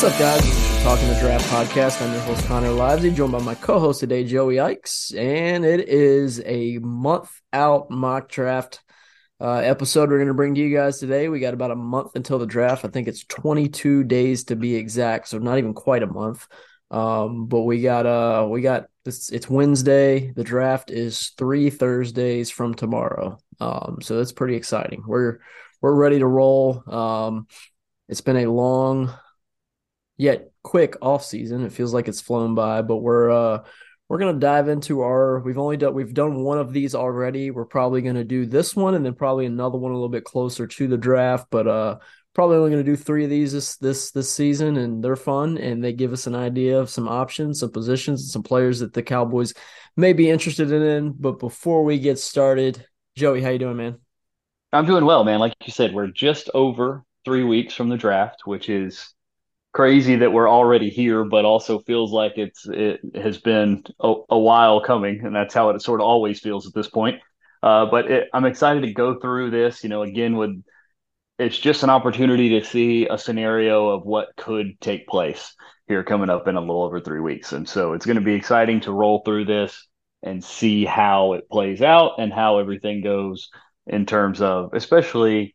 What's up, guys? This is Talking the Draft podcast. I'm your host, Connor Livesay, joined by my co host today, Joey Ickes. And it is a month out mock draft uh, episode we're going to bring to you guys today. We got about a month until the draft. I think it's 22 days to be exact, so not even quite a month. Um, but we got uh we got this it's Wednesday. The draft is three Thursdays from tomorrow. Um, so that's pretty exciting. We're we're ready to roll. Um, it's been a long yet quick off season. It feels like it's flown by, but we're uh we're gonna dive into our we've only done we've done one of these already. We're probably gonna do this one and then probably another one a little bit closer to the draft, but uh probably only gonna do three of these this this this season and they're fun and they give us an idea of some options, some positions, and some players that the Cowboys may be interested in. But before we get started, Joey, how you doing, man? I'm doing well, man. Like you said, we're just over three weeks from the draft, which is crazy that we're already here, but also feels like it's it has been a, a while coming, and that's how it sort of always feels at this point. Uh, but it, I'm excited to go through this. You know, again with it's just an opportunity to see a scenario of what could take place here coming up in a little over three weeks, and so it's going to be exciting to roll through this and see how it plays out and how everything goes in terms of especially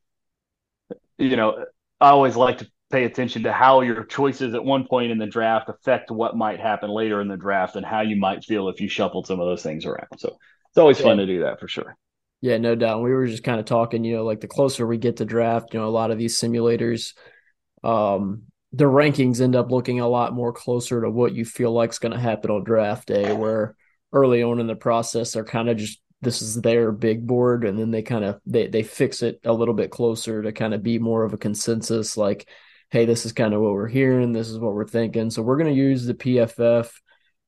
you know I always like to pay attention to how your choices at one point in the draft affect what might happen later in the draft and how you might feel if you shuffled some of those things around. So it's always yeah. fun to do that for sure. Yeah, no doubt. We were just kind of talking, you know, like the closer we get to draft, you know, a lot of these simulators, um, the rankings end up looking a lot more closer to what you feel like is going to happen on draft day, where early on in the process, they're kind of just this is their big board, and then they kind of they they fix it a little bit closer to kind of be more of a consensus. Like, hey, this is kind of what we're hearing, this is what we're thinking. So we're going to use the PFF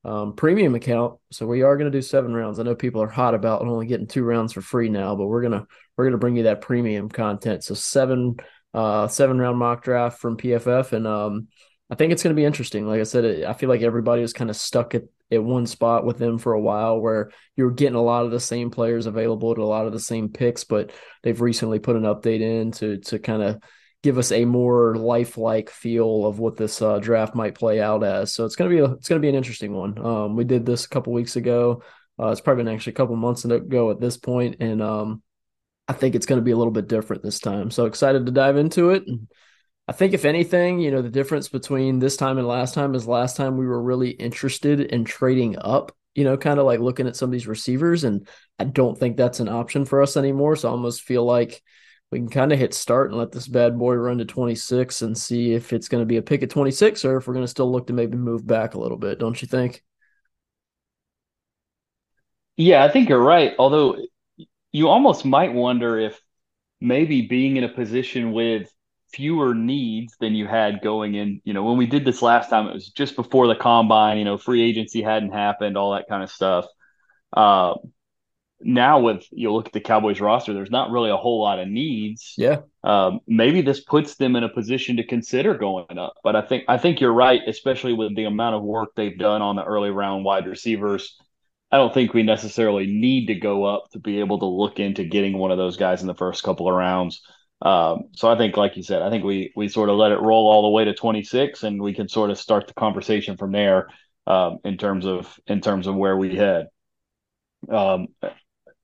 um, premium account. So we are going to do seven rounds. I know people are hot about only getting two rounds for free now, but we're gonna we're gonna bring you that premium content. So seven uh seven round mock draft from PFF, and um I think it's going to be interesting. Like I said, I feel like everybody was kind of stuck at, at one spot with them for a while where you were getting a lot of the same players available to a lot of the same picks, but they've recently put an update in to to kind of give us a more lifelike feel of what this uh, draft might play out as. So it's gonna be a, it's gonna be an interesting one. Um, we did this a couple weeks ago. Uh, it's probably been actually a couple months ago at this point, and um, I think it's going to be a little bit different this time. So excited to dive into it. And I think if anything, you know, the difference between this time and last time is last time we were really interested in trading up. You know, kind of like looking at some of these receivers, and I don't think that's an option for us anymore. So I almost feel like we can kind of hit start and let this bad boy run to 26 and see if it's going to be a pick at 26 or if we're going to still look to maybe move back a little bit, don't you think? Yeah, I think you're right. Although you almost might wonder if maybe being in a position with fewer needs than you had going in, you know, when we did this last time, it was just before the combine, you know, free agency hadn't happened, all that kind of stuff. Uh, now with you look at the Cowboys roster, there's not really a whole lot of needs. Yeah. Um, maybe this puts them in a position to consider going up. But I think I think you're right, especially with the amount of work they've done on the early round wide receivers. I don't think we necessarily need to go up to be able to look into getting one of those guys in the first couple of rounds. Um, so I think, like you said, I think we we sort of let it roll all the way to 26, and we can sort of start the conversation from there um, in terms of in terms of where we head. Um,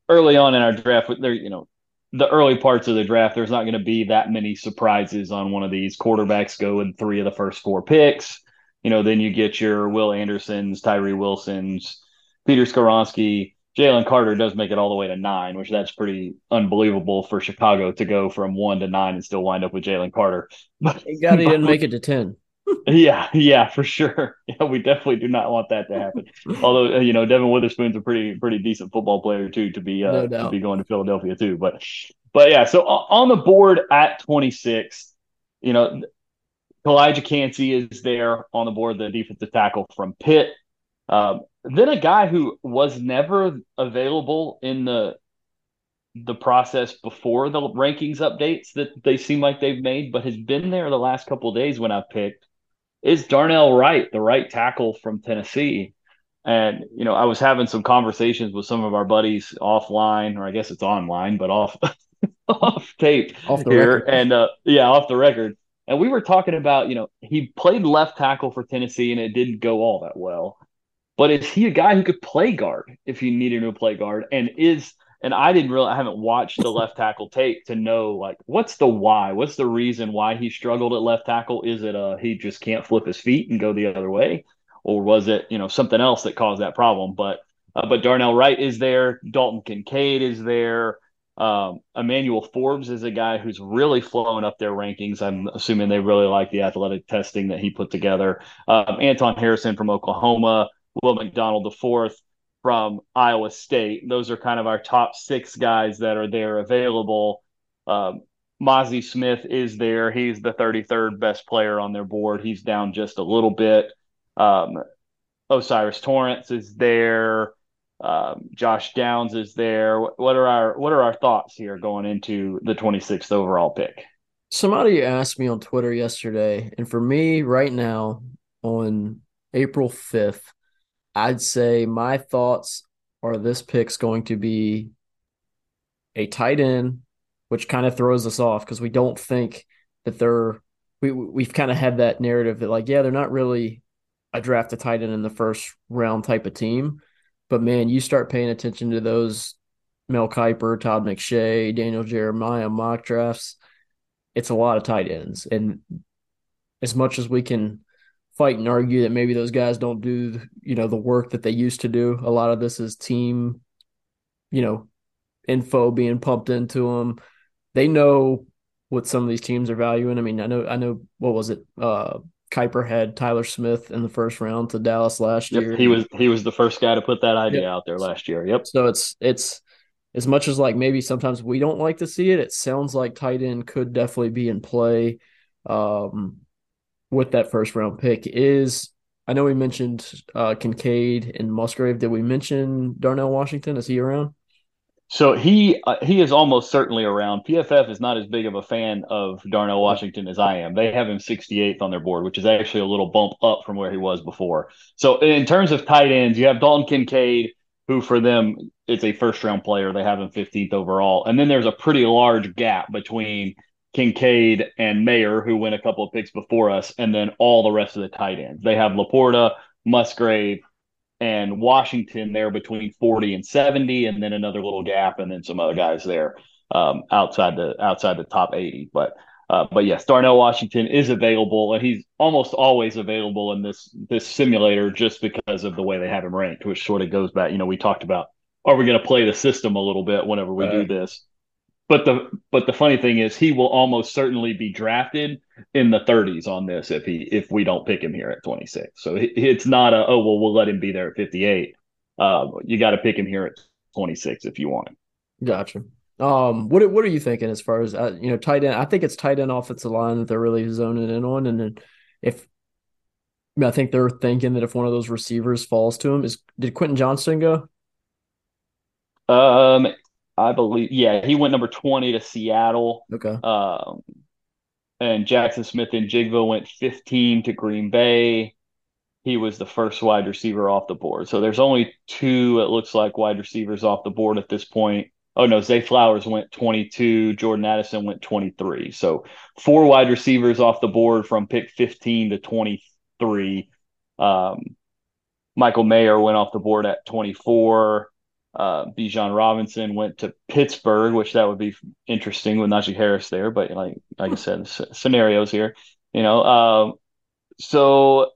early on in our draft, there, you know, the early parts of the draft, there's not going to be that many surprises on one of these. Quarterbacks go in three of the first four picks. You know, then you get your Will Andersons, Tyree Wilsons, Peter Skoronski, Jalen Carter does make it all the way to nine, which that's pretty unbelievable for Chicago to go from one to nine and still wind up with Jalen Carter. But he got he didn't make it to ten. Yeah, yeah, for sure. Yeah, we definitely do not want that to happen. Although uh, you know, Devon Witherspoon's a pretty pretty decent football player too to be uh, no to be going to Philadelphia too. But but yeah, so on the board at 26, you know, Calijah Kancey is there on the board, the defensive tackle from Pitt. Um, then a guy who was never available in the the process before the rankings updates that they seem like they've made, but has been there the last couple days when I've picked is Darnell Wright, the right tackle from Tennessee. And you know, I was having some conversations with some of our buddies offline, or I guess it's online, but off off tape off here, record. and uh, yeah, off the record. And we were talking about, you know, he played left tackle for Tennessee, and it didn't go all that well. But is he a guy who could play guard if you needed to play guard? And is and I didn't really I haven't watched the left tackle tape to know like what's the why? What's the reason why he struggled at left tackle? Is it uh he just can't flip his feet and go the other way? Or was it, you know, something else that caused that problem? But uh, but Darnell Wright is there, Dalton Kincaid is there. Um, Emmanuel Forbes is a guy who's really flowing up their rankings. I'm assuming they really like the athletic testing that he put together. Um, Anton Harrison from Oklahoma, Will McDonald the fourth from Iowa State. Those are kind of our top six guys that are there available. Um, Mazi Smith is there. He's the 33rd best player on their board. He's down just a little bit. Um, O'Cyrus Torrence is there. Um, Josh Downs is there. What are our what are our thoughts here going into the 26th overall pick? Somebody asked me on Twitter yesterday, and for me right now on April 5th, I'd say my thoughts are this pick's going to be a tight end, which kind of throws us off because we don't think that they're we we've kind of had that narrative that like yeah they're not really a draft a tight end in the first round type of team, but man you start paying attention to those Mel Kiper, Todd McShay, Daniel Jeremiah mock drafts, it's a lot of tight ends. And as much as we can fight and argue that maybe those guys don't do you know the work that they used to do. A lot of this is team, you know, info being pumped into them. They know what some of these teams are valuing. I mean, I know I know what was it? Uh Kiper had Tyler Smith in the first round to Dallas last yep, year. He was he was the first guy to put that idea yep. out there last year. Yep. So it's it's as much as like maybe sometimes we don't like to see it, it sounds like tight end could definitely be in play. Um, with that first round pick is I know we mentioned uh, Kincaid and Musgrave. Did we mention Darnell Washington? Is he around? So he uh, he is almost certainly around. PFF is not as big of a fan of Darnell Washington as I am. They have him 68th on their board, which is actually a little bump up from where he was before. So in terms of tight ends, you have Dalton Kincaid, who for them it's a first round player. They have him 15th overall, and then there's a pretty large gap between Kincaid and Mayer, who went a couple of picks before us, and then all the rest of the tight ends. They have LaPorta, Musgrave, and Washington there between 40 and 70, and then another little gap, and then some other guys there um, outside the outside the top 80. But uh, but yes, Darnell Washington is available, and he's almost always available in this this simulator just because of the way they have him ranked, which sort of goes back. You know, we talked about are we going to play the system a little bit whenever we right. do this? But the but the funny thing is, he will almost certainly be drafted in the 30s on this if he if we don't pick him here at 26. So it's not a oh well we'll let him be there at 58. Uh, you got to pick him here at 26 if you want him. Gotcha. Um, what what are you thinking as far as uh, you know tight end? I think it's tight end offensive line that they're really zoning in on, and then if I, mean, I think they're thinking that if one of those receivers falls to him, is did Quentin Johnston go? Um, I believe, yeah, he went number 20 to Seattle. Okay. Um, and Jackson Smith-Njigba went 15 to Green Bay. He was the first wide receiver off the board. So there's only two, it looks like, wide receivers off the board at this point. Oh, no, Zay Flowers went 22. Jordan Addison went 23. So four wide receivers off the board from pick 15 to 23. Um, Michael Mayer went off the board at 24. Uh, Bijan Robinson went to Pittsburgh, which that would be interesting with Najee Harris there. But like like I said, scenarios here, you know. Uh, so,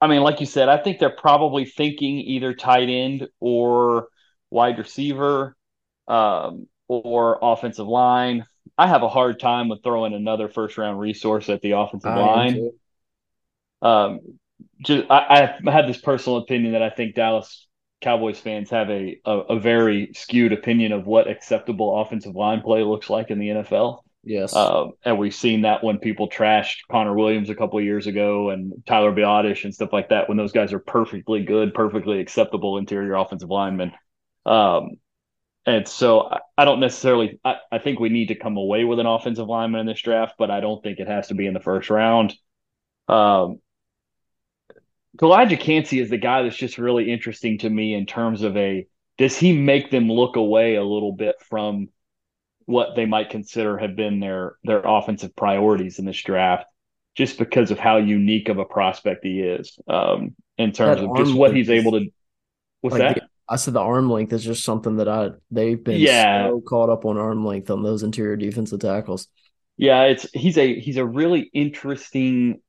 I mean, like you said, I think they're probably thinking either tight end or wide receiver um, or offensive line. I have a hard time with throwing another first round resource at the offensive I line. Um, just I, I have this personal opinion that I think Dallas Cowboys fans have a, a, a very skewed opinion of what acceptable offensive line play looks like in the NFL. Yes. Uh, and we've seen that when people trashed Connor Williams a couple years ago and Tyler Biadasz and stuff like that, when those guys are perfectly good, perfectly acceptable interior offensive linemen. Um, and so I, I don't necessarily, I, I, think we need to come away with an offensive lineman in this draft, but I don't think it has to be in the first round. Um, Calijah Kancey is the guy that's just really interesting to me in terms of a, does he make them look away a little bit from what they might consider have been their their offensive priorities in this draft, just because of how unique of a prospect he is um, in terms that of just what he's able to. What's like that? The, I said the arm length is just something that I they've been yeah. so caught up on arm length on those interior defensive tackles. Yeah, it's he's a he's a really interesting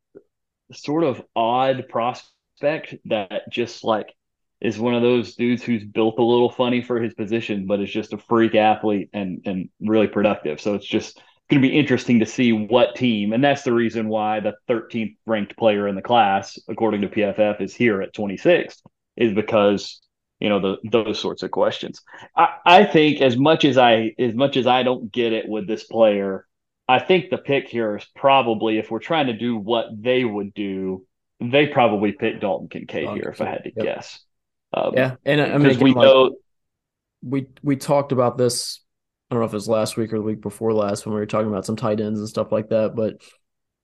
sort of odd prospect that just like is one of those dudes who's built a little funny for his position, but is just a freak athlete and and really productive. So it's just going to be interesting to see what team, and that's the reason why the 13th ranked player in the class, according to PFF, is here at 26, is because you know the, those sorts of questions. I, I think as much as I as much as I don't get it with this player, I think the pick here is probably if we're trying to do what they would do, they probably pick Dalton Kincaid Dalton here, if I had to yep. guess. Um, yeah, and I mean, we like, know we we talked about this. I don't know if it was last week or the week before last when we were talking about some tight ends and stuff like that. But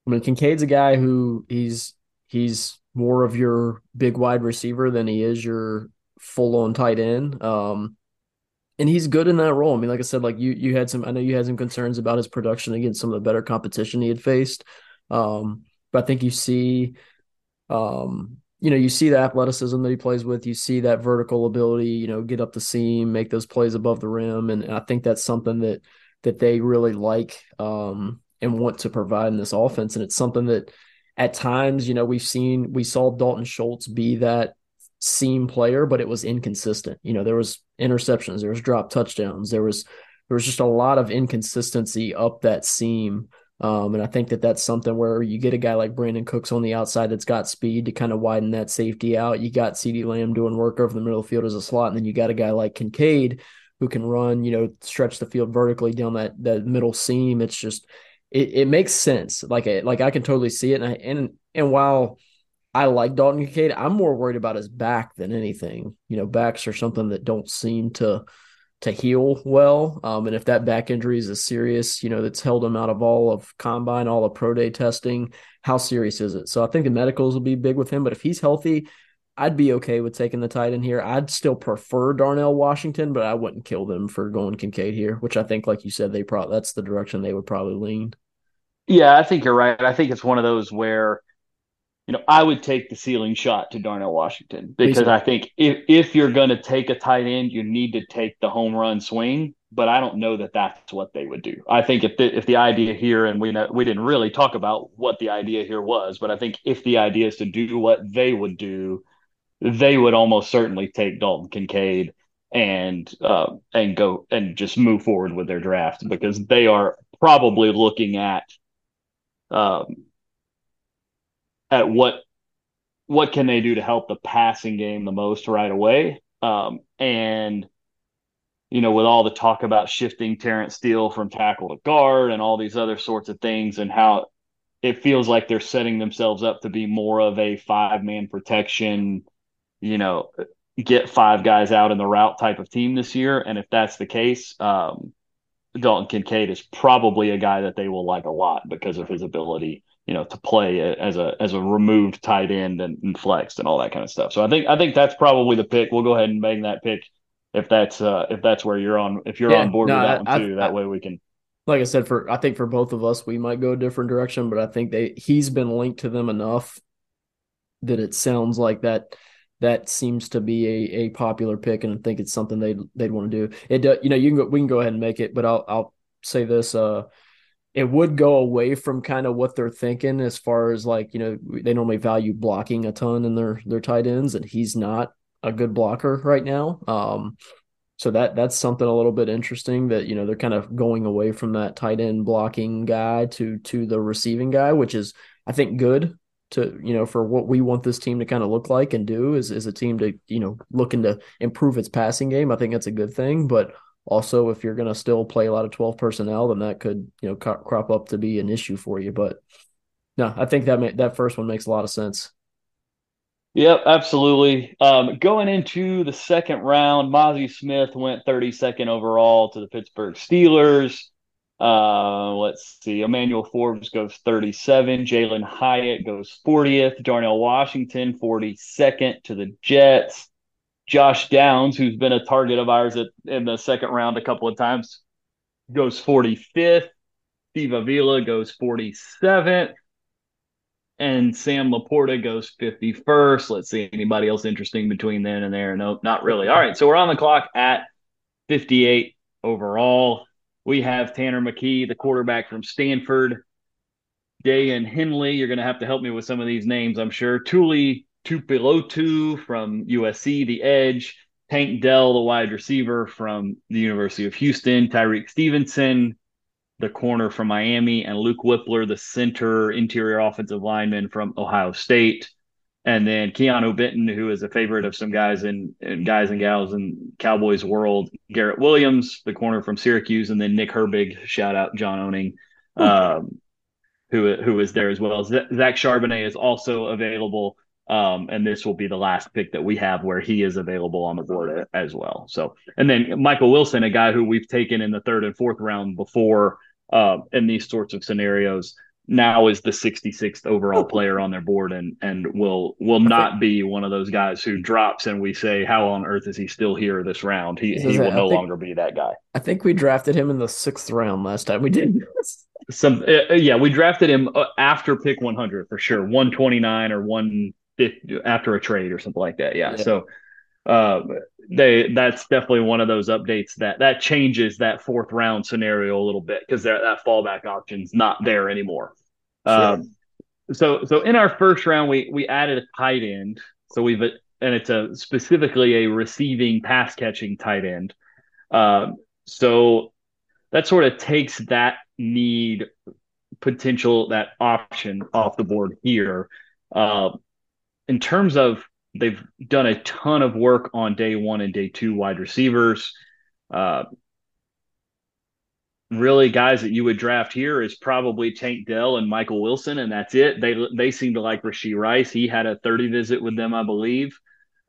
I mean, Kincaid's a guy who he's he's more of your big wide receiver than he is your full on tight end. Um, and he's good in that role. I mean, like I said, like you you had some I know you had some concerns about his production against some of the better competition he had faced. Um, but I think you see um you know, you see the athleticism that he plays with, you see that vertical ability, you know, get up the seam, make those plays above the rim. And I think that's something that that they really like um, and want to provide in this offense. And it's something that at times, you know, we've seen we saw Dalton Schultz be that seam player, but it was inconsistent. You know, there was interceptions, there was drop touchdowns, there was there was just a lot of inconsistency up that seam um, and I think that that's something where you get a guy like Brandin Cooks on the outside that's got speed to kind of widen that safety out. You got CeeDee Lamb doing work over the middle of the field as a slot, and then you got a guy like Kincaid who can run, you know, stretch the field vertically down that that middle seam. It's just it, it makes sense. Like a, like I can totally see it. And I, and and while I like Dalton Kincaid, I'm more worried about his back than anything. You know, backs are something that don't seem to to heal well. Um, and if that back injury is as serious, you know, that's held him out of all of combine, all of pro day testing, how serious is it? So I think the medicals will be big with him. But if he's healthy, I'd be okay with taking the tight end here. I'd still prefer Darnell Washington, but I wouldn't kill them for going Kincaid here, which I think, like you said, they probably that's the direction they would probably lean. Yeah, I think you're right. I think it's one of those where you know, I would take the ceiling shot to Darnell Washington because I think if, if you're going to take a tight end, you need to take the home run swing. But I don't know that that's what they would do. I think if the, if the idea here, and we know, we didn't really talk about what the idea here was, but I think if the idea is to do what they would do, they would almost certainly take Dalton Kincaid and uh, and go and just move forward with their draft because they are probably looking at um, at what what can they do to help the passing game the most right away. Um, and you know, with all the talk about shifting Terence Steele from tackle to guard and all these other sorts of things, and how it feels like they're setting themselves up to be more of a five man protection, you know, get five guys out in the route type of team this year. And if that's the case, um, Dalton Kincaid is probably a guy that they will like a lot because of his ability you know, to play as a as a removed tight end and, and, flexed and all that kind of stuff. So I think I think that's probably the pick. We'll go ahead and bang that pick if that's uh if that's where you're on if you're yeah, on board no, with that I, one too. I, that I, way we can like I said, for I think for both of us, we might go a different direction, but I think they he's been linked to them enough that it sounds like that that seems to be a, a popular pick, and I think it's something they'd they'd want to do. It you know you can go, we can go ahead and make it, but I'll I'll say this. Uh, it would go away from kind of what they're thinking as far as like you know they normally value blocking a ton in their their tight ends, and he's not a good blocker right now. Um, so that that's something a little bit interesting that you know they're kind of going away from that tight end blocking guy to to the receiving guy, which is I think good to you know for what we want this team to kind of look like and do is is a team to you know looking to improve its passing game. I think that's a good thing, but also if you're going to still play a lot of 12 personnel, then that could you know crop up to be an issue for you. But no, I think that may, that first one makes a lot of sense. Yep, absolutely. Um, going into the second round, Mazi Smith went 32nd overall to the Pittsburgh Steelers. Uh, let's see. Emmanuel Forbes goes 37. Jalen Hyatt goes 40th. Darnell Washington 42nd to the Jets. Josh Downs, who's been a target of ours at, in the second round a couple of times, goes 45th. Steve Avila goes 47th. And Sam Laporta goes 51st. Let's see anybody else interesting between then and there. Nope, not really. All right. So we're on the clock at 58 overall. We have Tanner McKee, the quarterback from Stanford. Daiyan Henley, you're going to have to help me with some of these names, I'm sure. Tuli Tuipulotu from USC, the edge. Tank Dell, the wide receiver from the University of Houston. Tyrique Stevenson, the corner from Miami. And Luke Wypler, the center interior offensive lineman from Ohio State and then Keanu Benton, who is a favorite of some guys and guys and gals in Cowboys world, Garrett Williams, the corner from Syracuse, and then Nick Herbig, shout out John Owning, um, who who is there as well. Zach Charbonnet is also available, um, and this will be the last pick that we have where he is available on the board as well. So, and then Michael Wilson, a guy who we've taken in the third and fourth round before uh, in these sorts of scenarios now is the 66th overall player on their board and and will will not be one of those guys who drops and we say how on earth is he still here this round? He he will no think, longer be that guy. I think we drafted him in the sixth round last time we did some uh, uh, yeah we drafted him uh, after pick 100 for sure. 129 or 150 after a trade or something like that yeah, yeah. so uh, they that's definitely one of those updates that that changes that fourth round scenario a little bit because that fallback option's not there anymore. Sure. Um, so so in our first round we we added a tight end. So we've and it's a specifically a receiving pass catching tight end. Um, so that sort of takes that need potential that option off the board here. Uh, in terms of they've done a ton of work on day one and day two wide receivers. Uh, really, guys that you would draft here is probably Tank Dell and Michael Wilson, and that's it. They they seem to like Rashee Rice. He had a 30 visit with them, I believe.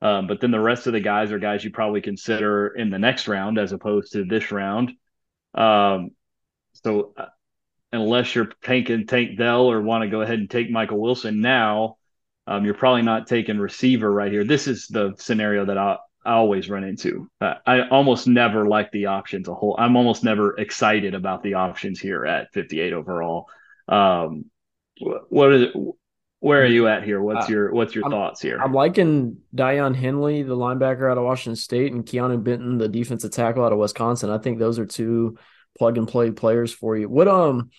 Um, but then the rest of the guys are guys you probably consider in the next round as opposed to this round. Um, so uh, unless you're taking Tank Dell or want to go ahead and take Michael Wilson now, um, you're probably not taking receiver right here. This is the scenario that I, I always run into. Uh, I almost never like the options a whole. I'm almost never excited about the options here at 58 overall. Um, what is it? Where are you at here? What's uh, your what's your I'm, thoughts here? I'm liking Daiyan Henley, the linebacker out of Washington State, and Keanu Benton, the defensive tackle out of Wisconsin. I think those are two plug and play players for you. What um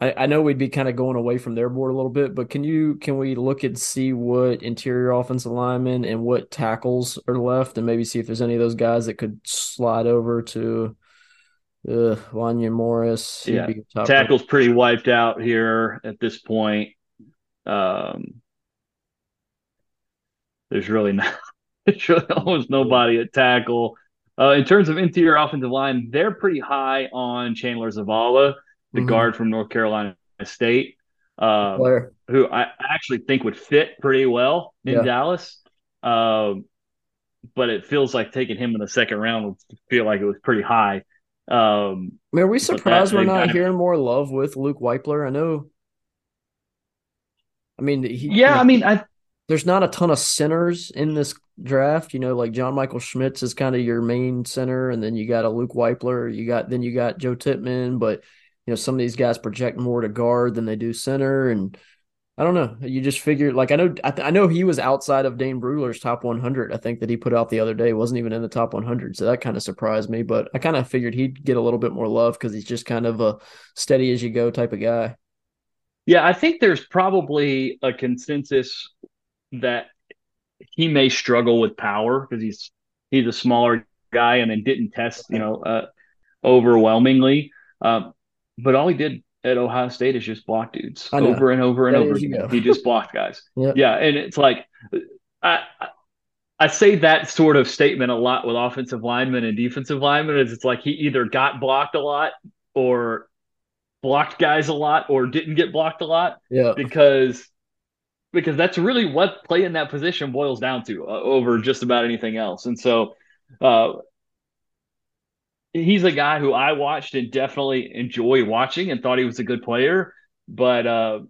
I, I know we'd be kind of going away from their board a little bit, but can you can we look and see what interior offensive linemen and what tackles are left, and maybe see if there's any of those guys that could slide over to uh, Wanya Morris? Yeah, tackle's pretty wiped out here at this point. Um, there's really not. There's really almost nobody at tackle. Uh, in terms of interior offensive line, they're pretty high on Chandler Zavala the mm-hmm. guard from North Carolina State, uh, who I actually think would fit pretty well in yeah. Dallas. Um, but it feels like taking him in the second round would feel like it was pretty high. Um, I mean, are we surprised we're not hearing more love with Luke Wypler? I know. I mean, he, yeah, I mean, I there's not a ton of centers in this draft. You know, like John Michael Schmitz is kind of your main center, and then you got a Luke Wypler. You got then you got Joe Tippmann, but you know some of these guys project more to guard than they do center and I don't know. You just figure like I know, I, th- I, know he was outside of Dane Brugler's top 100. I think that he put out the other day wasn't even in the top 100, so that kind of surprised me. But I kind of figured he'd get a little bit more love because he's just kind of a steady as you go type of guy. Yeah, I think there's probably a consensus that he may struggle with power because he's he's a smaller guy and then didn't test, you know, uh, overwhelmingly. Um, but all he did at Ohio State is just block dudes over and over and over again. He just blocked guys. yep. Yeah, and it's like I I say that sort of statement a lot with offensive linemen and defensive linemen. Is it's like he either got blocked a lot or blocked guys a lot or didn't get blocked a lot. Yeah, because because that's really what playing that position boils down to uh, over just about anything else. And so uh, he's a guy who I watched and definitely enjoy watching and thought he was a good player, but uh,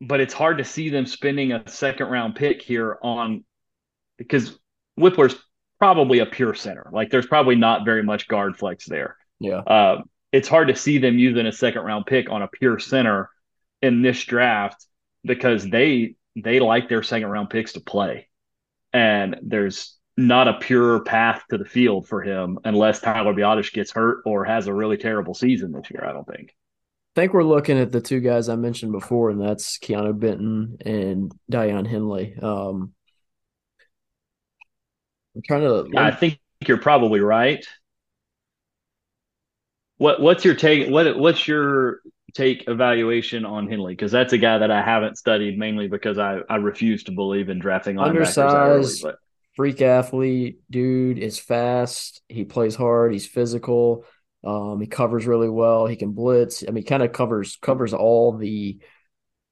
but it's hard to see them spending a second round pick here on because Wypler's probably a pure center. Like there's probably not very much guard flex there. Yeah. Uh, it's hard to see them using a second round pick on a pure center in this draft because they they like their second round picks to play. And there's not a pure path to the field for him unless Tyler Biadasz gets hurt or has a really terrible season this year. I don't think. I think we're looking at the two guys I mentioned before, and that's Keanu Benton and Daiyan Henley. Um, I'm trying to. I think you're probably right. What What's your take? What What's your take evaluation on Henley? Because that's a guy that I haven't studied mainly because I I refuse to believe in drafting undersized. Early, freak athlete, dude is fast. He plays hard. He's physical. Um, he covers really well. He can blitz. I mean, kind of covers covers all the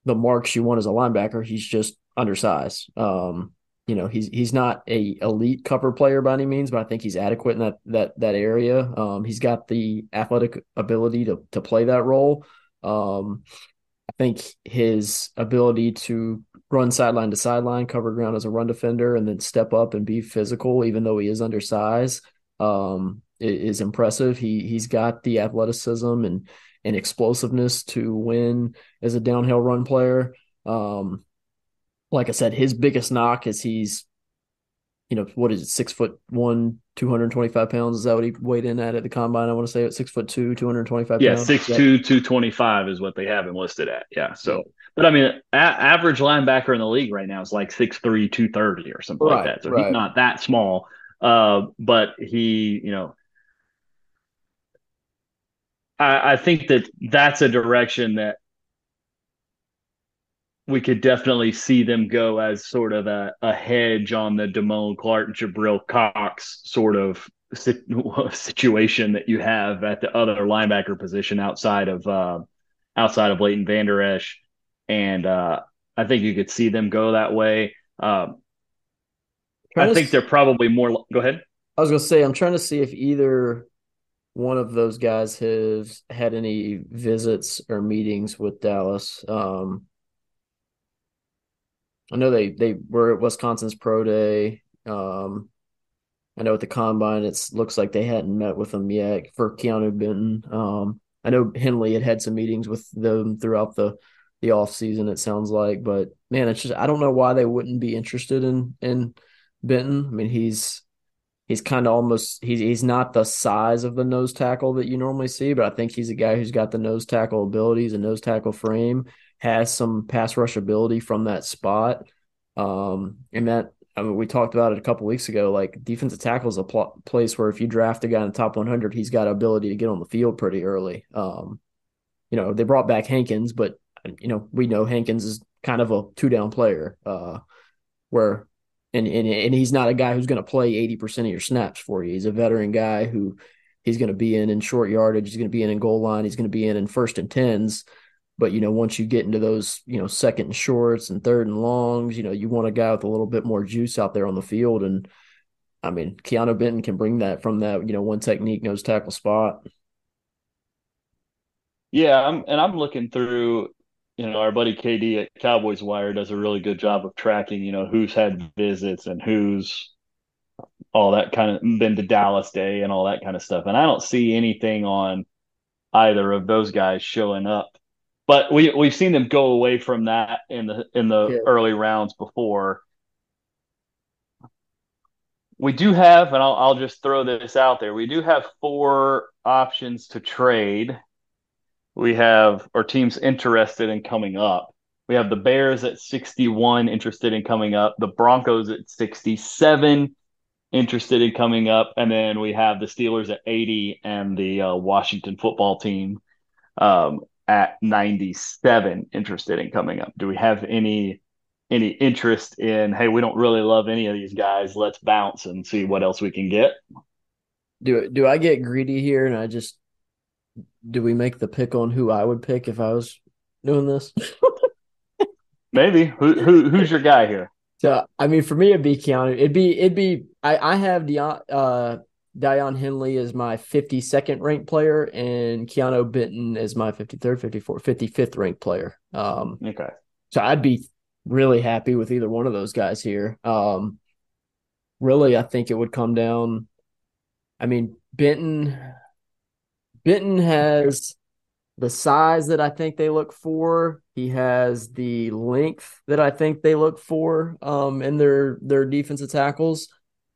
the marks you want as a linebacker. He's just undersized. Um, you know, he's he's not a elite cover player by any means, but I think he's adequate in that that that area. Um, he's got the athletic ability to to play that role. I think his ability to run sideline to sideline, cover ground as a run defender, and then step up and be physical, even though he is undersized, um, is impressive. He he's got the athleticism and and explosiveness to win as a downhill run player. Um, like I said, his biggest knock is he's, you know, what is it, six foot one, 225 pounds? Is that what he weighed in at at the combine? I want to say at six foot two, 225 yeah, pounds. Yeah, six two, 225 is what they have him listed at. Yeah. So but I mean, a- average linebacker in the league right now is like 6'3", 230 or something right, like that. So right. he's not that small. Uh, but he, you know, I, I think that that's a direction that we could definitely see them go as sort of a, a hedge on the Damone Clark, Jabril Cox sort of situation that you have at the other linebacker position outside of uh, outside of Leighton Vander Esch and uh, I think you could see them go that way. Um, I think they're probably more. Go ahead. I was going to say I'm trying to see if either one of those guys has had any visits or meetings with Dallas. Um, I know they they were at Wisconsin's pro day. Um, I know at the combine, it looks like they hadn't met with them yet for Keanu Benton. Um, I know Henley had had some meetings with them throughout the the off season. It sounds like, but man, it's just I don't know why they wouldn't be interested in in Benton. I mean, he's he's kind of almost he's he's not the size of the nose tackle that you normally see, but I think he's a guy who's got the nose tackle abilities and nose tackle frame, has some pass rush ability from that spot. Um, and that I mean, we talked about it a couple weeks ago. Like defensive tackle is a pl- place where if you draft a guy in the top 100, he's got ability to get on the field pretty early. Um, you know, they brought back Hankins, but you know, we know Hankins is kind of a two down player, uh, where and, and and he's not a guy who's going to play 80% of your snaps for you. He's a veteran guy who he's going to be in in short yardage, he's going to be in in goal line, he's going to be in in first and tens. But you know, once you get into those, you know, second and shorts and third and longs, you know, you want a guy with a little bit more juice out there on the field. And I mean, Keanu Benton can bring that from that, you know, one technique nose tackle spot. Yeah, I'm, and I'm looking through you know, our buddy KD at Cowboys Wire does a really good job of tracking, you know, who's had visits and who's all that kind of been to Dallas Day and all that kind of stuff. And I don't see anything on either of those guys showing up but we we've seen them go away from that in the in the yeah. early rounds before. We do have, and I'll, I'll just throw this out there. We do have four options to trade. We have our teams interested in coming up. We have the Bears at 61 interested in coming up, the Broncos at 67 interested in coming up, and then we have the Steelers at 80 and the uh, Washington football team um, at 97 interested in coming up. Do we have any any interest in hey, we don't really love any of these guys, let's bounce and see what else we can get? Do do I get greedy here and I just do we make the pick on who I would pick if I was doing this? Maybe. Who, who who's your guy here? So I mean, for me, it'd be Keanu. It'd be it'd be. I I have Deion uh Daiyan Henley is my 52nd ranked player, and Keanu Benton is my 53rd, 54th, 55th ranked player. Um, okay. So I'd be really happy with either one of those guys here. Um, really, I think it would come down. I mean, Benton. Benton has the size that I think they look for. He has the length that I think they look for um, in their their defensive tackles.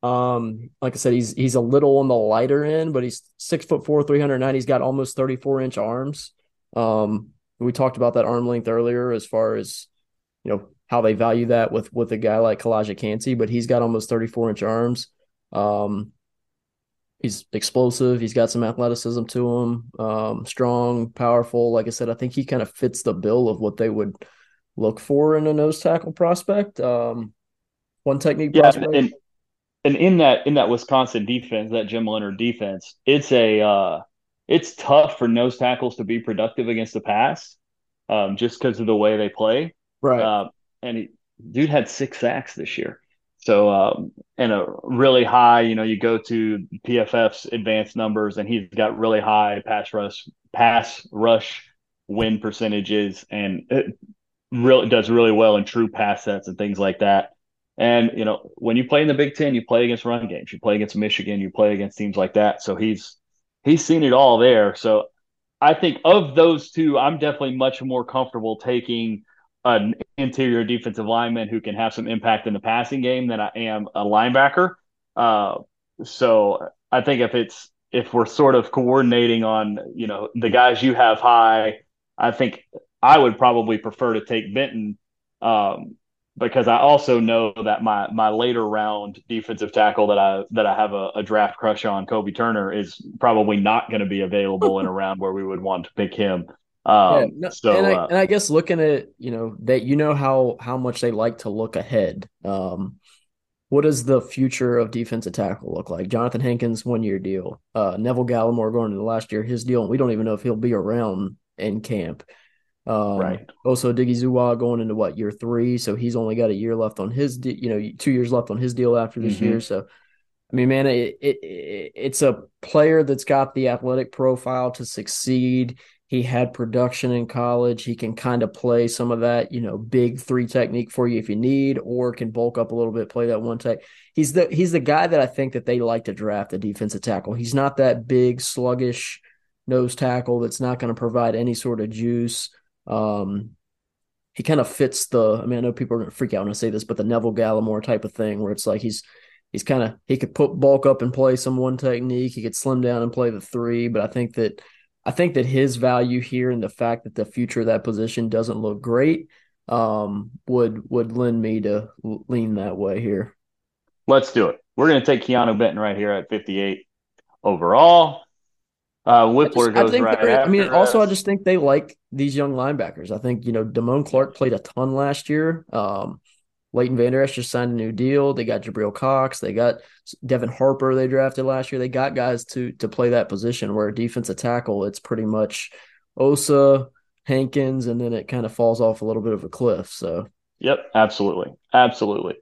Um, like I said, he's he's a little on the lighter end, but he's six foot four, three hundred nine. He's got almost thirty four inch arms. Um, we talked about that arm length earlier, as far as you know how they value that with with a guy like Calijah Kancey, but he's got almost thirty four inch arms. Um, he's explosive. He's got some athleticism to him. Um, strong, powerful. Like I said, I think he kind of fits the bill of what they would look for in a nose tackle prospect. Um, one technique yeah, prospect. And, and in that in that Wisconsin defense, that Jim Leonhard defense, it's a uh, it's tough for nose tackles to be productive against the pass, um, just because of the way they play. Right. Uh, and he, dude had six sacks this year. So, um, and a really high, you know, you go to PFF's advanced numbers, and he's got really high pass rush, pass rush win percentages, and it really does really well in true pass sets and things like that. And you know, when you play in the Big Ten, you play against run games, you play against Michigan, you play against teams like that. So he's he's seen it all there. So I think of those two, I'm definitely much more comfortable taking an interior defensive lineman who can have some impact in the passing game than I am a linebacker. Uh, so I think if it's if we're sort of coordinating on you know the guys you have high, I think I would probably prefer to take Benton um, because I also know that my my later round defensive tackle that I that I have a, a draft crush on, Kobe Turner, is probably not going to be available in a round where we would want to pick him. Um, yeah, no, so, and I, uh, and I, guess looking at you know that you know how how much they like to look ahead. Um, what does the future of defensive tackle look like? Jonathan Hankins one year deal. Uh, Neville Gallimore going into the last year his deal. We don't even know if he'll be around in camp. Um, right. Also, Odighizuwa going into what year three, so he's only got a year left on his, de- you know, two years left on his deal after this mm-hmm. year. So, I mean, man, it, it, it it's a player that's got the athletic profile to succeed. He had production in college. He can kind of play some of that, you know, big three technique for you if you need, or can bulk up a little bit, play that one tech. He's the he's the guy that I think that they like to draft a defensive tackle. He's not that big, sluggish nose tackle that's not going to provide any sort of juice. Um, he kind of fits the. I mean, I know people are to freak out when I say this, but the Neville Gallimore type of thing, where it's like he's he's kind of he could put bulk up and play some one technique. He could slim down and play the three, but I think that I think that his value here and the fact that the future of that position doesn't look great um, would would lend me to lean that way here. Let's do it. We're going to take Keanu Benton right here at 58 overall. Uh, Wypler I, just, goes I right I mean, also, I just think they like these young linebackers. I think you know Damone Clark played a ton last year. Um, Leighton Vander Esch just signed a new deal. They got Jabril Cox. They got Devin Harper. They drafted last year. They got guys to to play that position where a defensive tackle. It's pretty much Osa, Hankins, and then it kind of falls off a little bit of a cliff. So. Yep, absolutely, absolutely.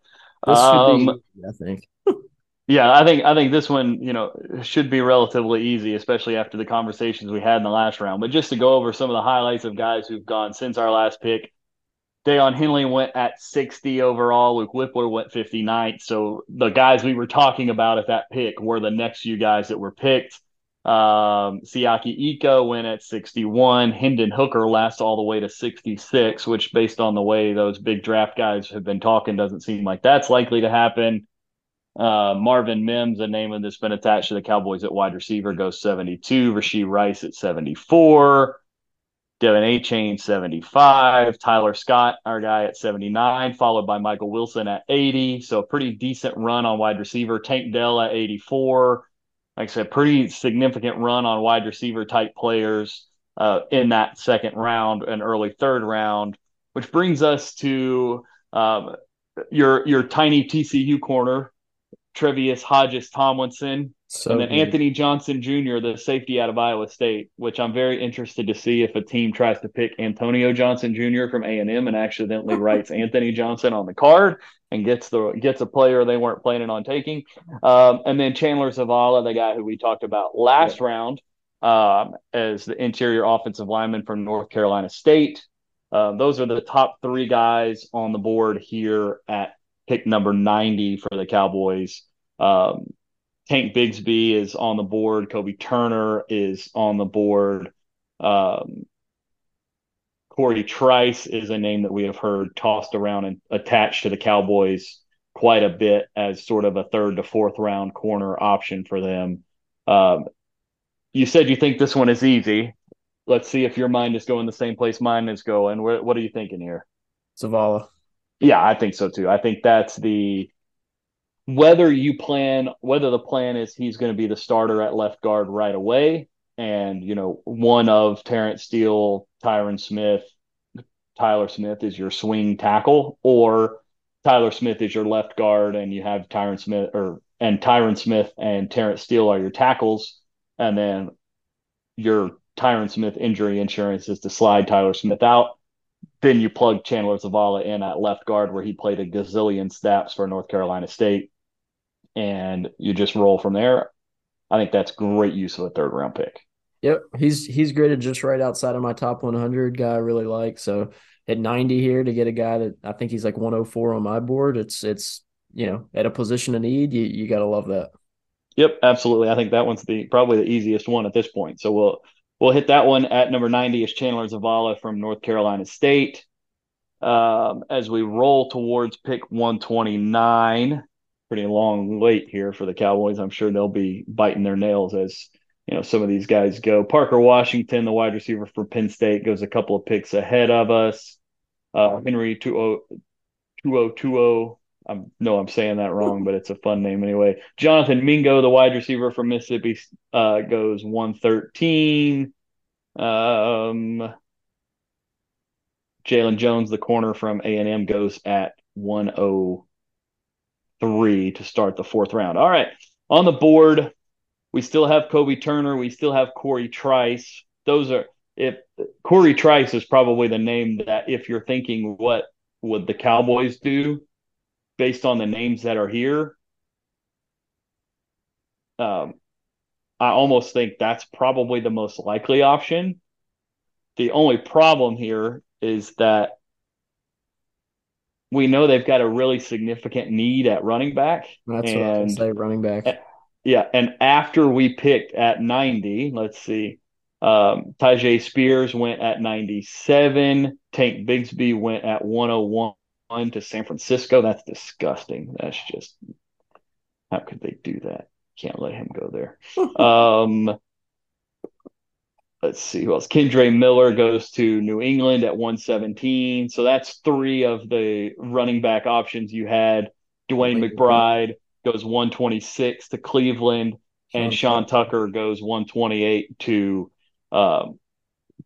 This um, be, I think. Yeah, I think I think this one, you know, should be relatively easy, especially after the conversations we had in the last round. But just to go over some of the highlights of guys who've gone since our last pick. Daiyan Henley went at 60 overall. Luke Wypler went 59. So the guys we were talking about at that pick were the next few guys that were picked. Um, Siaki Ika went at 61. Hendon Hooker lasts all the way to 66, which, based on the way those big draft guys have been talking, doesn't seem like that's likely to happen. Uh, Marvin Mims, a name that's been attached to the Cowboys at wide receiver, goes 72. Rashee Rice at 74. De'Von Achane 75. Tyler Scott, our guy at 79, followed by Michael Wilson at 80. So a pretty decent run on wide receiver. Tank Dell at 84 like I said, pretty significant run on wide receiver type players uh, in that second round and early third round, which brings us to um, your your tiny TCU corner, Tre'Vius Hodges Tomlinson, so and then good. Anthony Johnson Jr., the safety out of Iowa State, which I'm very interested to see if a team tries to pick Antonio Johnson Jr. from A and M and accidentally writes Anthony Johnson on the card and gets the gets a player they weren't planning on taking. Um, and then Chandler Zavala, the guy who we talked about last yeah. round, um, as the interior offensive lineman from North Carolina State. Uh, those are the top three guys on the board here at pick number 90 for the Cowboys. Um, Tank Bigsby is on the board. Kobie Turner is on the board. Um, Corey Trice is a name that we have heard tossed around and attached to the Cowboys quite a bit as sort of a third to fourth round corner option for them. Um, you said you think this one is easy. Let's see if your mind is going the same place mine is going. What, what are you thinking here? Zavala. Yeah, I think so too. I think that's the whether you plan whether the plan is he's going to be the starter at left guard right away and you know one of Terence Steele, Tyron Smith, Tyler Smith is your swing tackle or Tyler Smith is your left guard and you have Tyron Smith or and Tyron Smith and Terence Steele are your tackles and then your Tyron Smith injury insurance is to slide Tyler Smith out then you plug Chandler Zavala in at left guard where he played a gazillion snaps for North Carolina State and you just roll from there. I think that's great use of a third round pick. Yep, he's he's graded just right outside of my top 100 guy. I really like so at 90 here to get a guy that I think he's like 104 on my board. It's it's you know at a position of need. You you got to love that. Yep, absolutely. I think that one's the probably the easiest one at this point. So we'll we'll hit that one at number 90 is Chandler Zavala from North Carolina State. Um, as we roll towards pick 129, pretty long wait here for the Cowboys. I'm sure they'll be biting their nails as you know some of these guys go. Parker Washington, the wide receiver for Penn State, goes a couple of picks ahead of us. Uh, Henry To'oTo'o. I know I'm saying that wrong, but it's a fun name anyway. Jonathan Mingo, the wide receiver from Mississippi, uh, goes 113. Um, Jaylon Jones, the corner from A&M, goes at 103 to start the fourth round. All right. On the board, we still have Kobie Turner. We still have Corey Trice. Those are if Corey Trice is probably the name that if you're thinking what would the Cowboys do based on the names that are here, um, I almost think that's probably the most likely option. The only problem here is that we know they've got a really significant need at running back. That's and, what I can say, running back. Yeah, and after we picked at 90, let's see, um, Tyjae Spears went at 97. Tank Bigsby went at 101 to San Francisco. That's disgusting. That's just how could they do that? Can't let him go there. um, let's see who else. Kendre Miller goes to New England at 117. So that's three of the running back options you had. DeWayne McBride goes 126 to Cleveland, and Sean Tucker goes 128 to um,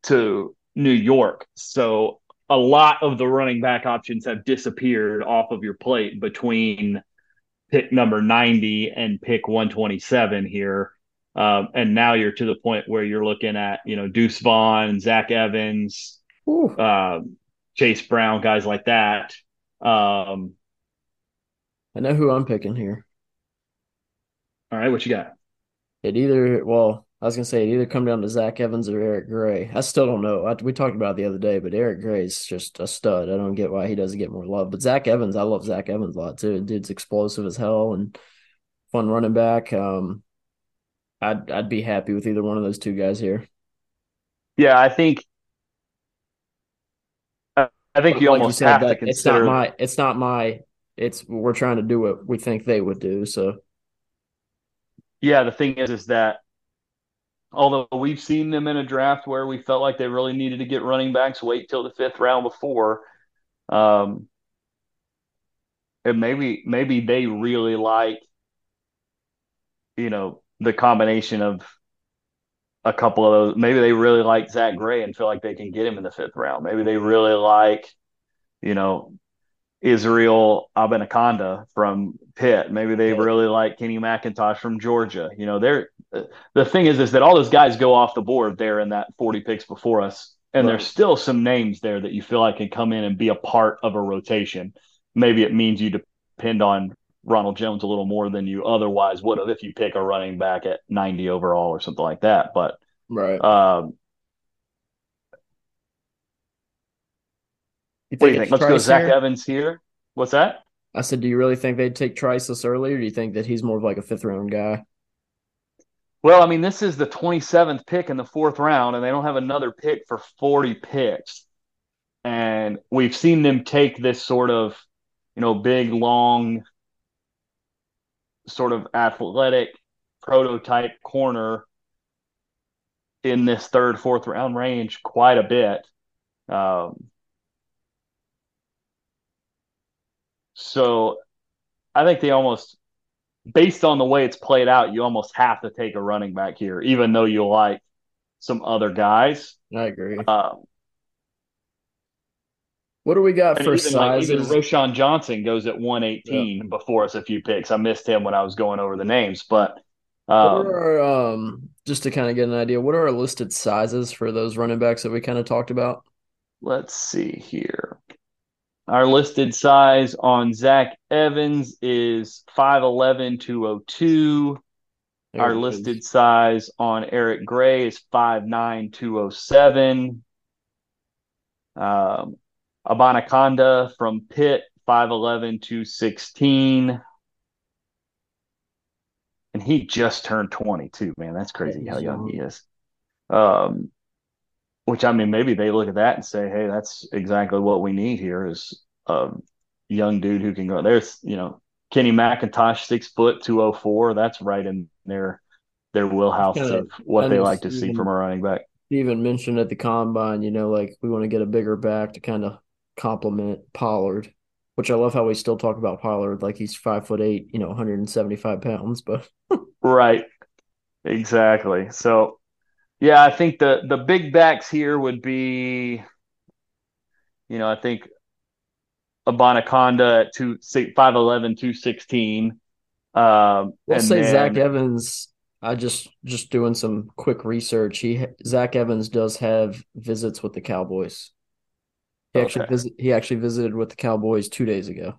to New York. So a lot of the running back options have disappeared off of your plate between pick number 90 and pick 127 here. Um, and now you're to the point where you're looking at, you know, Deuce Vaughn, Zach Evans, uh, Chase Brown, guys like that. Um, I know who I'm picking here. All right, what you got? It either, well, I was gonna say it either come down to Zach Evans or Eric Gray. I still don't know. I, we talked about it the other day, but Eric Gray is just a stud. I don't get why he doesn't get more love. But Zach Evans, I love Zach Evans a lot too. Dude's explosive as hell and fun running back. Um, I'd I'd be happy with either one of those two guys here. Yeah, I think I think you like almost you said, have that, to consider. It's not my. It's not my. It's we're trying to do what we think they would do. So yeah, the thing is, is that although we've seen them in a draft where we felt like they really needed to get running backs, wait till the fifth round before. Um, and maybe maybe they really like, you know, the combination of a couple of those. Maybe they really like Zach Gray and feel like they can get him in the fifth round. Maybe they really like, you know, Israel Abanikanda from Pitt. Maybe they really like Kenny McIntosh from Georgia. You know, they're the thing is is that all those guys go off the board there in that 40 picks before us. And right. there's still some names there that you feel like can come in and be a part of a rotation. Maybe it means you depend on Ronald Jones a little more than you otherwise would have if you pick a running back at 90 overall or something like that. But right. Um, what do you think? Let's Trice go Zach here? Evans here. What's that? I said, do you really think they'd take Trice this early, or do you think that he's more of like a fifth round guy? Well, I mean, this is the 27th pick in the fourth round, and they don't have another pick for 40 picks. And we've seen them take this sort of, you know, big, long, sort of athletic prototype corner in this third, fourth round range quite a bit. Um, so I think they almost based on the way it's played out, you almost have to take a running back here, even though you like some other guys. I agree. Um, what do we got for even sizes? Like even Roschon Johnson goes at 118 yeah. before us a few picks. I missed him when I was going over the names, but um, our, um, just to kind of get an idea, what are our listed sizes for those running backs that we kind of talked about? Let's see here. Our listed size on Zach Evans is 5'11, 202. There Our listed is. size on Eric Gray is 5'9, 207. Um, Abanikanda from Pitt, 5'11, 216. And he just turned 22, man. That's crazy how young he is. Um, which I mean, maybe they look at that and say, "Hey, that's exactly what we need here is a young dude who can go." There's, you know, Kenny McIntosh, six foot, two oh four. That's right in their their wheelhouse of what they like to see from a running back. Even mentioned at the combine, you know, like we want to get a bigger back to kind of complement Pollard, which I love how we still talk about Pollard like he's five foot eight, you know, 175 pounds, but right, exactly. So yeah, I think the the big backs here would be, you know, I think a Abanikanda at two five eleven two sixteen. Um, we'll say then, Zach Evans. I just just doing some quick research. He Zach Evans does have visits with the Cowboys. He okay. actually visit, he actually visited with the Cowboys two days ago.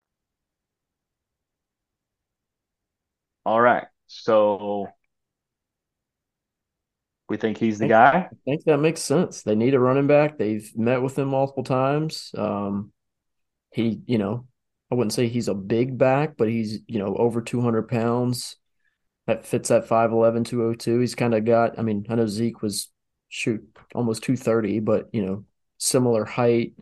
All right. So we think he's the I think, guy. I think that makes sense. They need a running back. They've met with him multiple times. Um, he, you know, I wouldn't say he's a big back, but he's, you know, over 200 pounds. That fits that 5'11, 202. He's kind of got, I mean, I know Zeke was shoot almost 230, but, you know, similar height.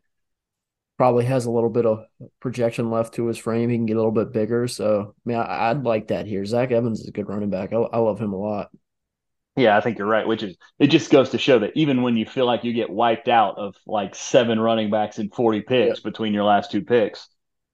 Probably has a little bit of projection left to his frame. He can get a little bit bigger. So, I mean, I, would like that here. Zach Evans is a good running back. I, I love him a lot. Yeah, I think you're right. Which is it just goes to show that even when you feel like you get wiped out of like seven running backs and 40 picks yeah. between your last two picks,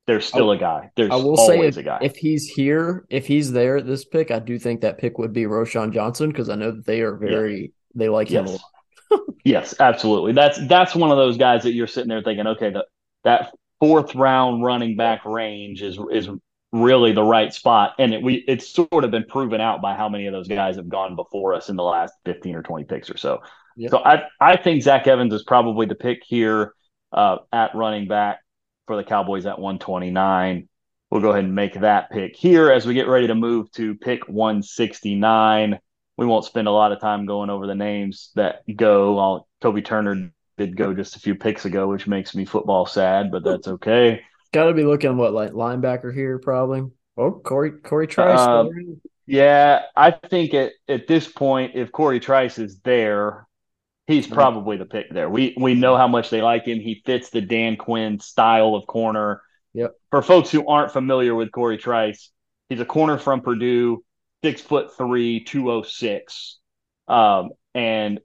there's still a guy. There's I will say if, a guy. If he's here, if he's there at this pick, I do think that pick would be Roschon Johnson because I know that they are very yeah. they like yes. him a lot. yes, absolutely. That's that's one of those guys that you're sitting there thinking, okay, the, that fourth round running back range is is really the right spot. And it, we it's sort of been proven out by how many of those guys have gone before us in the last 15 or 20 picks or so. Yep. So I I think Zach Evans is probably the pick here uh, at running back for the Cowboys at 129. We'll go ahead and make that pick here as we get ready to move to pick 169. We won't spend a lot of time going over the names that go. I'll, Kobie Turner did go just a few picks ago, which makes me football sad, but that's okay. Got to be looking what like linebacker here, probably. Oh, Corey Corey Trice. Uh, yeah, I think at at this point, if Corey Trice is there, he's probably the pick there. We we know how much they like him. He fits the Dan Quinn style of corner. Yep. For folks who aren't familiar with Corey Trice, he's a corner from Purdue, six foot three, two oh six, um, and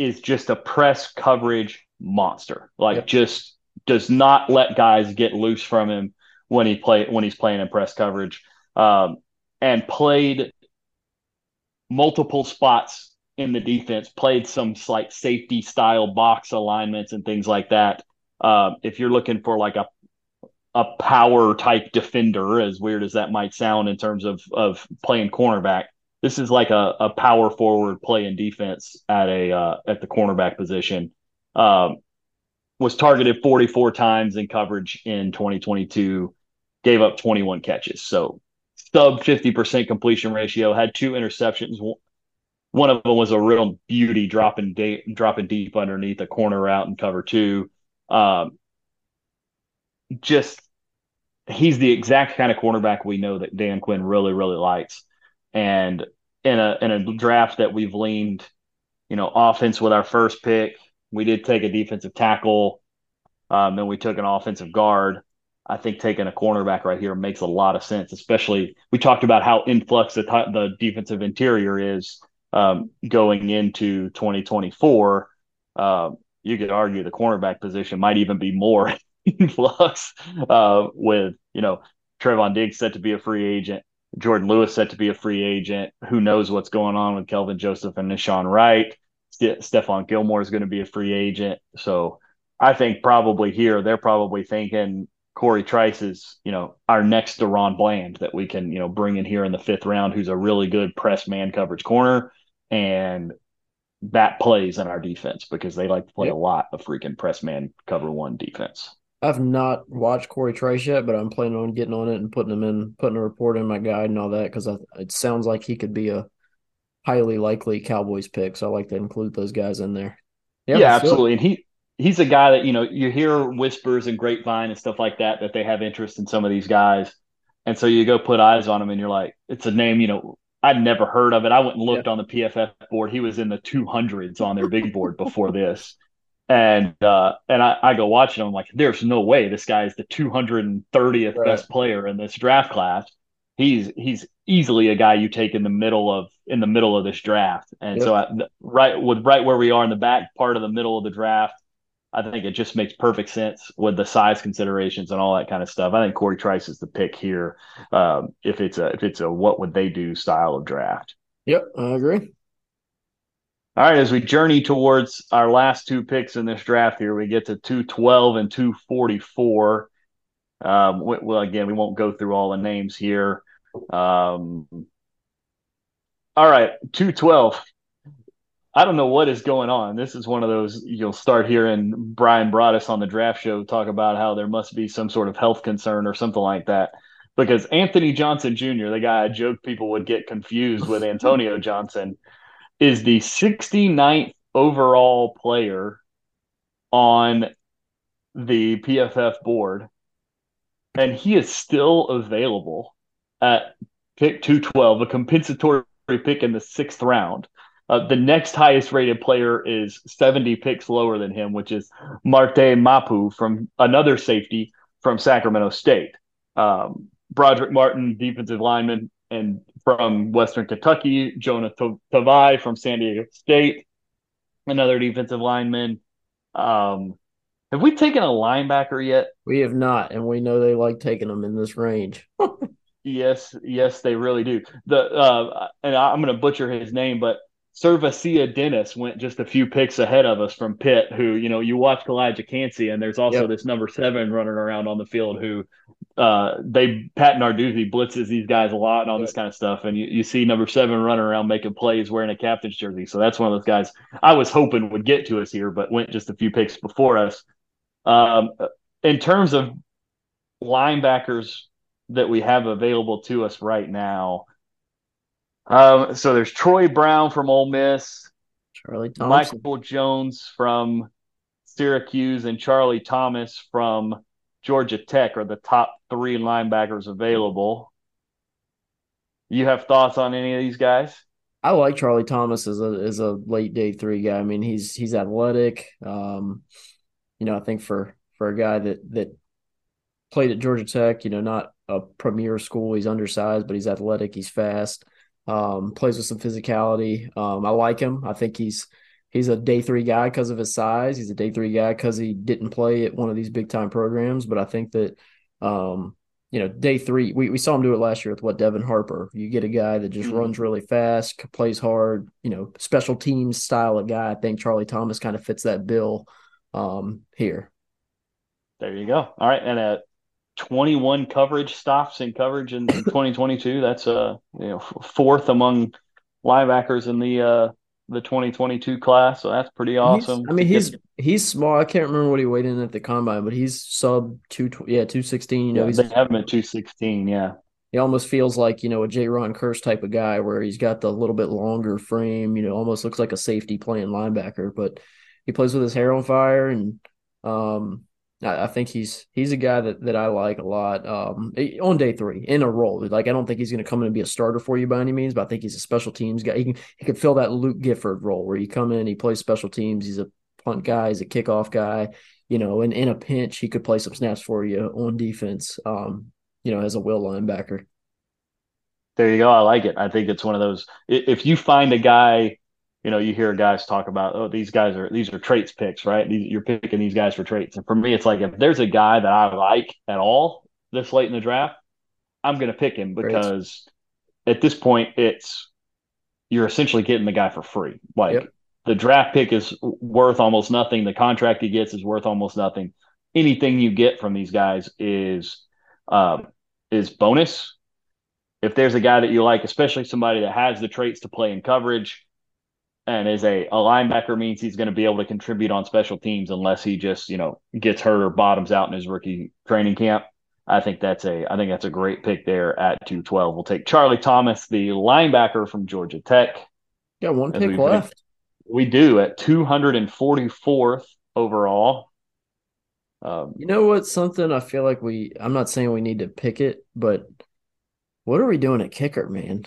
is just a press coverage monster. Like yep. just does not let guys get loose from him when he play when he's playing in press coverage, um, and played multiple spots in the defense. Played some like safety style box alignments and things like that. Uh, if you're looking for like a a power type defender, as weird as that might sound in terms of of playing cornerback, this is like a, a power forward playing defense at a uh, at the cornerback position. Um, was targeted 44 times in coverage in 2022, gave up 21 catches. So sub 50% completion ratio, had two interceptions. One of them was a real beauty dropping de- dropping deep underneath a corner route and cover two. Um, just he's the exact kind of cornerback we know that Dan Quinn really really likes. And in a in a draft that we've leaned, you know, offense with our first pick, we did take a defensive tackle, um, and we took an offensive guard. I think taking a cornerback right here makes a lot of sense, especially we talked about how influx the, the defensive interior is um, going into 2024. Uh, you could argue the cornerback position might even be more influx uh, with, you know, Trevon Diggs set to be a free agent, Jourdan Lewis set to be a free agent. Who knows what's going on with Kelvin Joseph and Nahshon Wright? St- Stephon Gilmore is going to be a free agent. So I think probably here they're probably thinking Corey Trice is, you know, our next DaRon Bland that we can, you know, bring in here in the fifth round, who's a really good press man coverage corner. And that plays in our defense because they like to play yep. a lot of freaking press man cover one defense. I've not watched Corey Trice yet, but I'm planning on getting on it and putting him in, putting a report in my guide and all that because it sounds like he could be a highly likely Cowboys pick. So I like to include those guys in there. Yeah, yeah absolutely. And he he's a guy that you know you hear whispers and grapevine and stuff like that that they have interest in some of these guys, and so you go put eyes on him and you're like, it's a name you know I'd never heard of it. I went and looked yeah. on the PFF board. He was in the 200s on their big board before this. And uh, and I, I go watching him. I'm like, there's no way this guy is the 230th right. best player in this draft class. He's he's easily a guy you take in the middle of in the middle of this draft. And yep. so I, right with right where we are in the back part of the middle of the draft, I think it just makes perfect sense with the size considerations and all that kind of stuff. I think Corey Trice is the pick here um, if it's a if it's a what would they do style of draft. Yep, I agree. All right, as we journey towards our last two picks in this draft here, we get to 212 and 244. Um, well, again, we won't go through all the names here. Um, all right, 212. I don't know what is going on. This is one of those you'll start hearing Bryan Broaddus on the draft show talk about how there must be some sort of health concern or something like that. Because Anthony Johnson Jr., the guy I joke people would get confused with Antonio Johnson, is the 69th overall player on the PFF board. And he is still available at pick 212, a compensatory pick in the sixth round. Uh, the next highest rated player is 70 picks lower than him, which is Marte Mapu from another safety from Sacramento State. Um, Brodric Martin, defensive lineman, and from Western Kentucky, Jonah Tavai from San Diego State, another defensive lineman. Um, have we taken a linebacker yet? We have not, and we know they like taking them in this range. yes, yes, they really do. The uh, and I'm going to butcher his name, but SirVocea Dennis went just a few picks ahead of us from Pitt, who, you know, you watch Calijah Kancey, and there's also yep. this number seven running around on the field who uh, they Pat Narduzzi blitzes these guys a lot and all this kind of stuff. And you, you see number seven running around making plays wearing a captain's jersey. So that's one of those guys I was hoping would get to us here, but went just a few picks before us. Um, in terms of linebackers that we have available to us right now, um, so there's Troy Brown from Ole Miss, Charlie Thompson. Mikel Jones from Syracuse, and Charlie Thomas from Georgia Tech are the top three linebackers available. You have thoughts on any of these guys? I like Charlie Thomas as a as a late day three guy. I mean, he's he's athletic. Um, you know, I think for for a guy that that played at Georgia Tech, you know, not a premier school, he's undersized, but he's athletic, he's fast, um, plays with some physicality. Um, I like him. I think he's he's a day three guy because of his size. He's a day three guy because he didn't play at one of these big time programs. But I think that, um, you know, day three, we, we saw him do it last year with what Devin Harper. You get a guy that just mm-hmm. runs really fast, plays hard, you know, special teams style of guy. I think Charlie Thomas kind of fits that bill um, here. There you go. All right. And at 21 coverage stops in coverage in 2022, that's uh, you know, fourth among linebackers in the uh, the 2022 class, so that's pretty awesome. He's, I mean, he's he's small. I can't remember what he weighed in at the combine, but he's sub two yeah two sixteen. You know, yeah, he's they have him at two sixteen. Yeah, he almost feels like you know a Jayron Kearse type of guy, where he's got the little bit longer frame. You know, almost looks like a safety playing linebacker, but he plays with his hair on fire and um I, think he's he's a guy that, that I like a lot. Um, on day three in a role, like I don't think he's going to come in and be a starter for you by any means, but I think he's a special teams guy. He can he could fill that Luke Gifford role where you come in, he plays special teams. He's a punt guy, he's a kickoff guy. You know, and in a pinch, he could play some snaps for you on defense. Um, you know, as a will linebacker. There you go. I like it. I think it's one of those. If you find a guy you know, you hear guys talk about, oh, these guys are these are traits picks, right? These, you're picking these guys for traits. And for me, it's like if there's a guy that I like at all this late in the draft, I'm going to pick him because at this point, it's you're essentially getting the guy for free. Like yep. the draft pick is worth almost nothing. The contract he gets is worth almost nothing. Anything you get from these guys is uh, is bonus. If there's a guy that you like, especially somebody that has the traits to play in coverage and is a, a linebacker means he's going to be able to contribute on special teams unless he just you know gets hurt or bottoms out in his rookie training camp. I think that's a I think that's a great pick there at 212. We'll take Charlie Thomas, the linebacker from Georgia Tech. Got one pick left. We do at 244th overall. Um, you know what? Something I feel like we. I'm not saying we need to pick it, but what are we doing at kicker, man?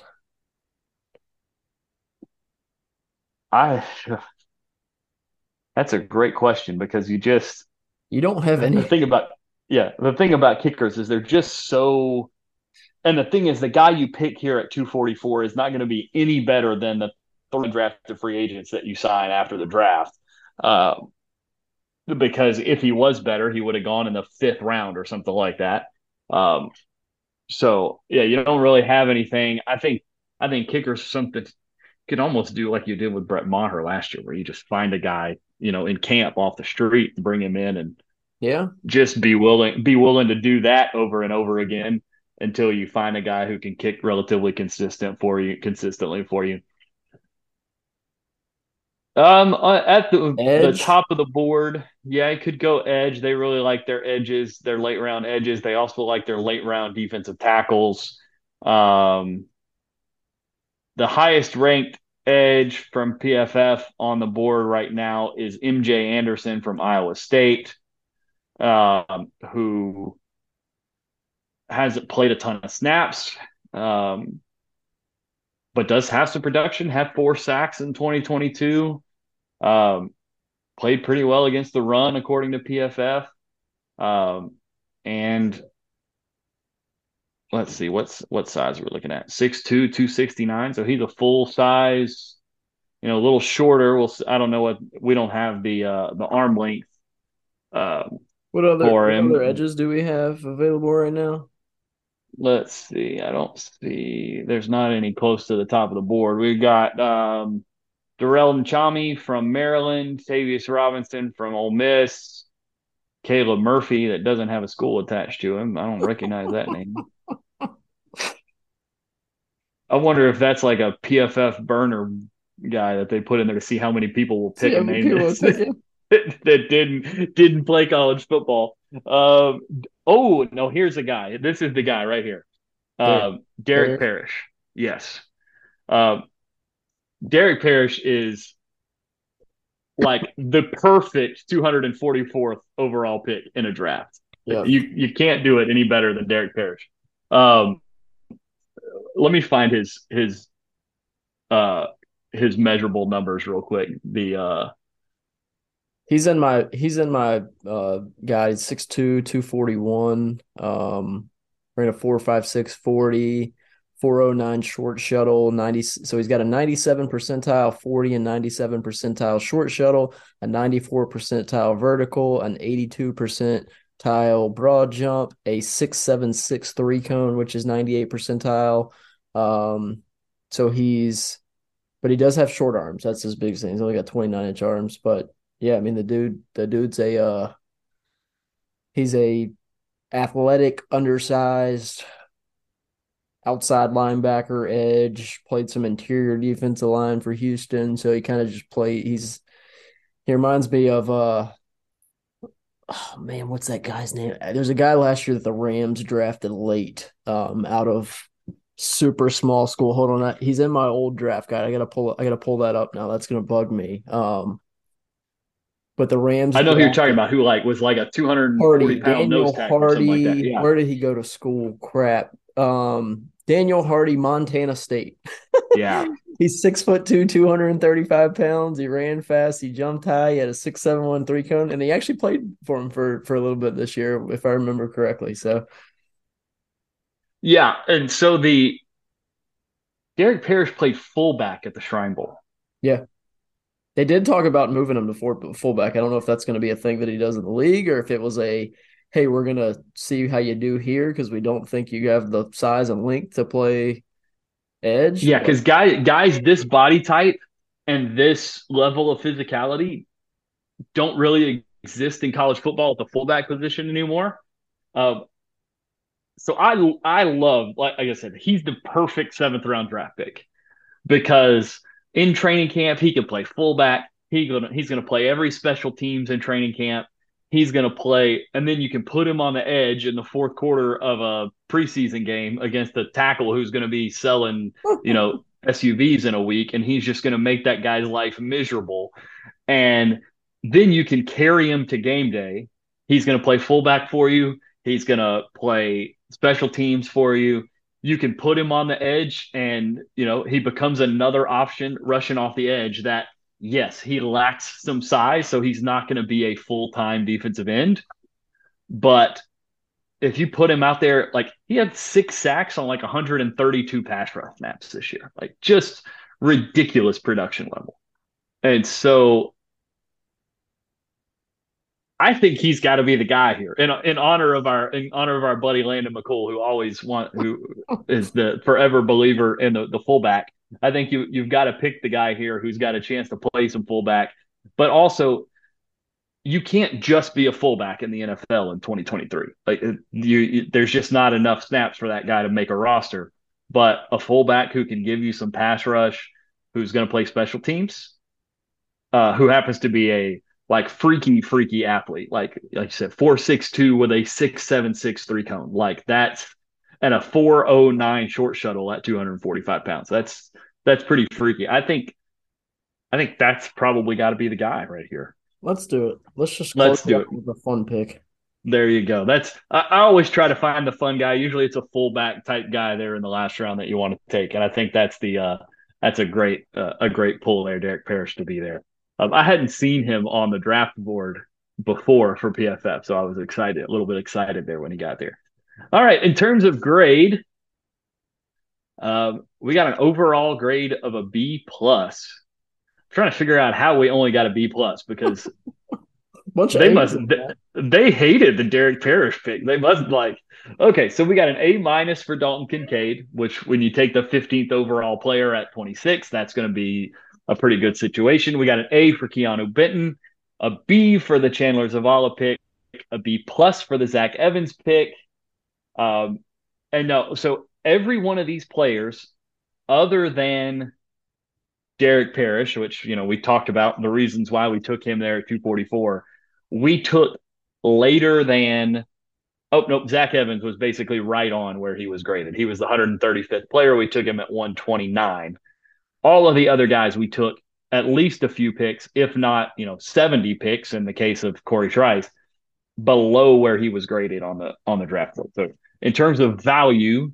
I that's a great question because you just you don't have any. the thing about yeah the thing about kickers is they're just so and the thing is the guy you pick here at 244 is not going to be any better than the three drafted free agents that you sign after the draft. Uh, because if he was better he would have gone in the fifth round or something like that. Um, so yeah you don't really have anything. I think i think kickers something could almost do like you did with Brett Maher last year, where you just find a guy, you know, in camp off the street, to bring him in, and yeah, just be willing be willing to do that over and over again until you find a guy who can kick relatively consistent for you, consistently for you. Um, uh, at the the top of the board, yeah, I could go edge. They really like their edges, their late round edges. They also like their late round defensive tackles. Um, the highest ranked edge from PFF on the board right now is MJ Anderson from Iowa State, um, who hasn't played a ton of snaps. Um, but does have some production. Had four sacks in 2022. Um, played pretty well against the run, according to PFF. Um, and let's see what's what size we're looking at? 6'2 269 so he's a full size you know a little shorter. We'll i don't know what we don't have the uh the arm length uh what other, what other edges do we have available right now? Let's see i don't see there's not any close to the top of the board. We've got um Durell Nchami from Maryland, Tavius Robinson from Ole Miss, Caleb Murphy that doesn't have a school attached to him. I don't recognize that name. I wonder if that's like a PFF burner guy that they put in there to see how many people will pick a name that, that didn't didn't play college football. Um, oh no, here's a guy. This is the guy right here. Um, Derek Parish. Yes. Um, Derek Parish is like the perfect 244th overall pick in a draft. Yeah. You you can't do it any better than Derek Parish. Um, let me find his his uh his measurable numbers real quick. The uh he's in my he's in my uh guide 6'2 241 um ran a 456 40 409 short shuttle 90 so he's got a 97 percentile 40 and 97 percentile short shuttle a 94 percentile vertical an 82 percentile broad jump a 6763 three cone which is 98 percentile um so he's but he does have short arms that's his big thing he's only got 29 inch arms but yeah i mean the dude the dude's a uh he's a athletic undersized outside linebacker, edge, played some interior defensive line for Houston. So he kind of just played. He's he reminds me of uh oh man, what's that guy's name? There's a guy last year that the Rams drafted late, um, out of super small school. Hold on, he's in my old draft guide. I gotta pull. I gotta pull that up now. That's gonna bug me. Um, but the Rams. I know who you're talking about. Who like was like a 240 Hardy, pound Daniel nose Hardy. Like yeah. Where did he go to school? Crap. Um, Daniel Hardy, Montana State. Yeah. He's six foot two, 235 pounds. He ran fast. He jumped high. He had a six seven one three cone. And he actually played for him for, for a little bit this year, if I remember correctly. So Yeah. And so the Derek Parish played fullback at the Shrine Bowl. Yeah. They did talk about moving him to fullback. I don't know if that's going to be a thing that he does in the league or if it was a hey, we're gonna see how you do here because we don't think you have the size and length to play edge. Yeah, because guys, guys, this body type and this level of physicality don't really exist in college football at the fullback position anymore. Uh, so I I love like, like I said, he's the perfect seventh round draft pick because in training camp he can play fullback. He gonna he's gonna play every special teams in training camp he's going to play, and then you can put him on the edge in the fourth quarter of a preseason game against the tackle who's going to be selling, you know, SUVs in a week, and he's just going to make that guy's life miserable. And then you can carry him to game day. He's going to play fullback for you. He's going to play special teams for you. You can put him on the edge, and you know he becomes another option rushing off the edge that yes, he lacks some size, so he's not going to be a full time defensive end. But if you put him out there, like he had six sacks on like 132 pass rush snaps this year, like just ridiculous production level. And so I think he's got to be the guy here in in honor of our in honor of our buddy Landon McCool, who always want who is the forever believer in the, the fullback. I think you you've got to pick the guy here who's got a chance to play some fullback, but also you can't just be a fullback in the NFL in 2023. Like you, you, there's just not enough snaps for that guy to make a roster. But a fullback who can give you some pass rush, who's going to play special teams, uh, who happens to be a like freaky, freaky athlete, like like you said, four six two with a six seven six three cone, like that's and a four oh nine short shuttle at 245 pounds. That's that's pretty freaky. I think I think that's probably got to be the guy right here. Let's do it. Let's just let's do it with a fun pick. There you go. That's I, I, always try to find the fun guy. Usually it's a fullback type guy there in the last round that you want to take, and I think that's the uh, that's a great uh, a great pull there, Derek Parish to be there. Um, I hadn't seen him on the draft board before for PFF, so I was excited, a little bit excited there when he got there. All right, in terms of grade, um, we got an overall grade of a B plus. trying to figure out how we only got a B plus because Bunch they must they, they, hated the Derek Parish pick. They must like okay, so we got an A minus for Dalton Kincaid, which when you take the 15th overall player at 26, that's going to be a pretty good situation. We got an A for Keanu Benton, a B for the Chandler Zavala pick, a B plus for the Zach Evans pick. Um, and no, so every one of these players, other than Derek Parish, which you know we talked about the reasons why we took him there at 244 we took later than oh nope zach evans was basically right on where he was graded. He was the 135th player. We took him at 129 all of the other guys we took at least a few picks if not you know 70 picks in the case of corey trice below where he was graded on the on the draft board. So in terms of value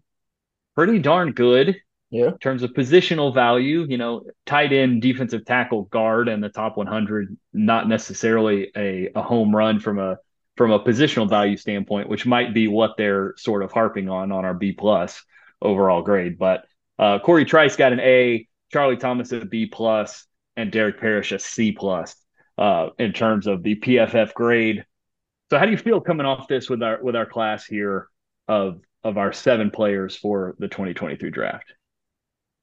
pretty darn good yeah. In terms of positional value, you know, tight end, defensive tackle, guard, and the top 100, not necessarily a, a home run from a from a positional value standpoint, which might be what they're sort of harping on on our B plus overall grade. But uh, Corey Trice got an A, Charlie Thomas a B plus, and Derek Parish a C plus uh, in terms of the PFF grade. So, how do you feel coming off this with our with our class here of of our seven players for the 2023 draft?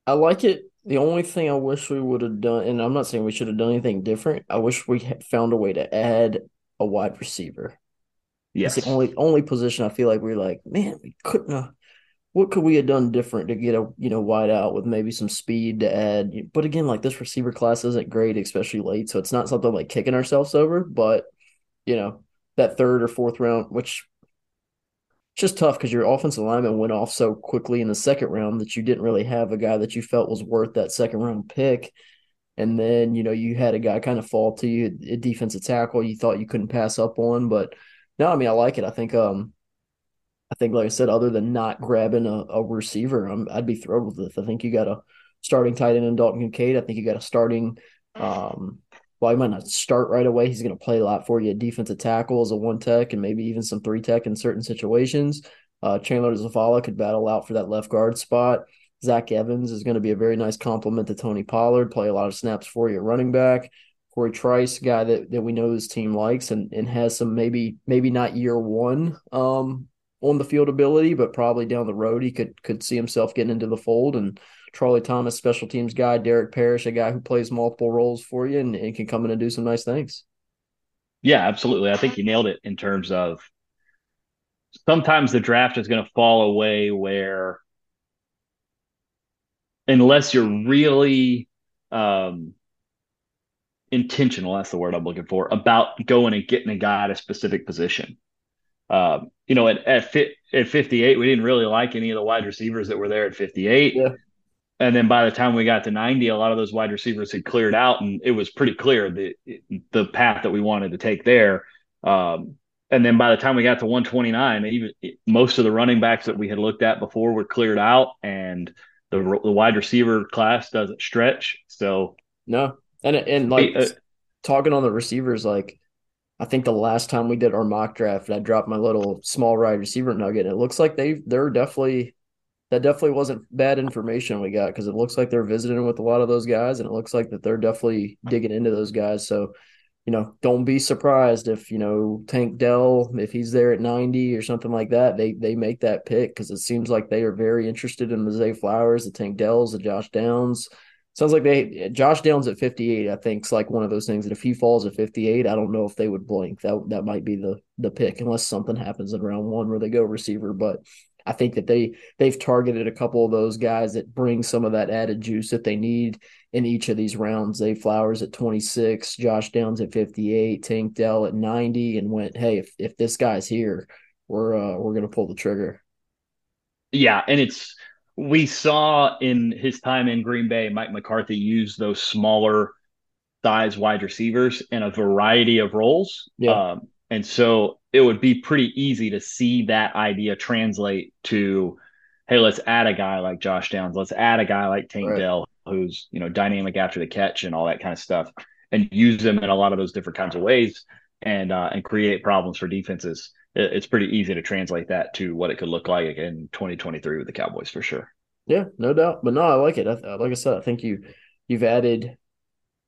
I like it. The only thing I wish we would have done, and I'm not saying we should have done anything different. I wish we had found a way to add a wide receiver. Yes. It's the only only position I feel like we're like, man, we couldn't have. What could we have done different to get a you know wide out with maybe some speed to add? But again, like this receiver class isn't great, especially late, so it's not something like kicking ourselves over. But you know that third or fourth round, which just tough because your offensive lineman went off so quickly in the second round that you didn't really have a guy that you felt was worth that second round pick. And then, you know, you had a guy kind of fall to you, a defensive tackle you thought you couldn't pass up on. But no, I mean, I like it. I think, um, I think, like I said, other than not grabbing a, a receiver, I'm I'd be thrilled with this. I think you got a starting tight end in Dalton Kincaid. I think you got a starting, um, well, he might not start right away. He's going to play a lot for you defensive tackle as a one tech and maybe even some three tech in certain situations. Uh, Chandler Zavala could battle out for that left guard spot. Zach Evans is going to be a very nice complement to Tony Pollard, play a lot of snaps for you running back. Corey Trice, guy that, that we know his team likes and, and has some maybe maybe not year one um, on the field ability, but probably down the road he could could see himself getting into the fold and Charlie Thomas, special teams guy, Derek Parish, a guy who plays multiple roles for you and, and can come in and do some nice things. Yeah, absolutely. I think you nailed it in terms of sometimes the draft is going to fall away where unless you're really um, intentional, that's the word I'm looking for, about going and getting a guy at a specific position. Um, you know, at at, at 58, we didn't really like any of the wide receivers that were there at 58. Yeah. And then by the time we got to 90, a lot of those wide receivers had cleared out, and it was pretty clear the the path that we wanted to take there. Um, and then by the time we got to 129, even most of the running backs that we had looked at before were cleared out, and the the wide receiver class doesn't stretch. So no, and and like uh, talking on the receivers, like I think the last time we did our mock draft, I dropped my little small wide receiver nugget. And it looks like they they're definitely that definitely wasn't bad information we got because it looks like they're visiting with a lot of those guys and it looks like that they're definitely digging into those guys. So, you know, don't be surprised if, you know, Tank Dell, if he's there at 90 or something like that, they they make that pick because it seems like they are very interested in the Zay Flowers, the Tank Dells, the Josh Downs. Sounds like they Josh Downs at 58, I think, is like one of those things that if he falls at 58, I don't know if they would blink. That that might be the the pick unless something happens in round one where they go receiver. But I think that they they've targeted a couple of those guys that bring some of that added juice that they need in each of these rounds. They Flowers at 26, Josh Downs at 58, Tank Dell at 90, and went, hey, if if this guy's here, we're uh, we're gonna pull the trigger. Yeah, and it's we saw in his time in Green Bay, Mike McCarthy use those smaller size wide receivers in a variety of roles. Yeah. Um, and so it would be pretty easy to see that idea translate to, hey, let's add a guy like Josh Downs, let's add a guy like Tank right. Dell, who's you know dynamic after the catch and all that kind of stuff, and use them in a lot of those different kinds of ways, and uh, and create problems for defenses. It's pretty easy to translate that to what it could look like in 2023 with the Cowboys for sure. Yeah, no doubt. But no, I like it. I, like I said, I think you you've added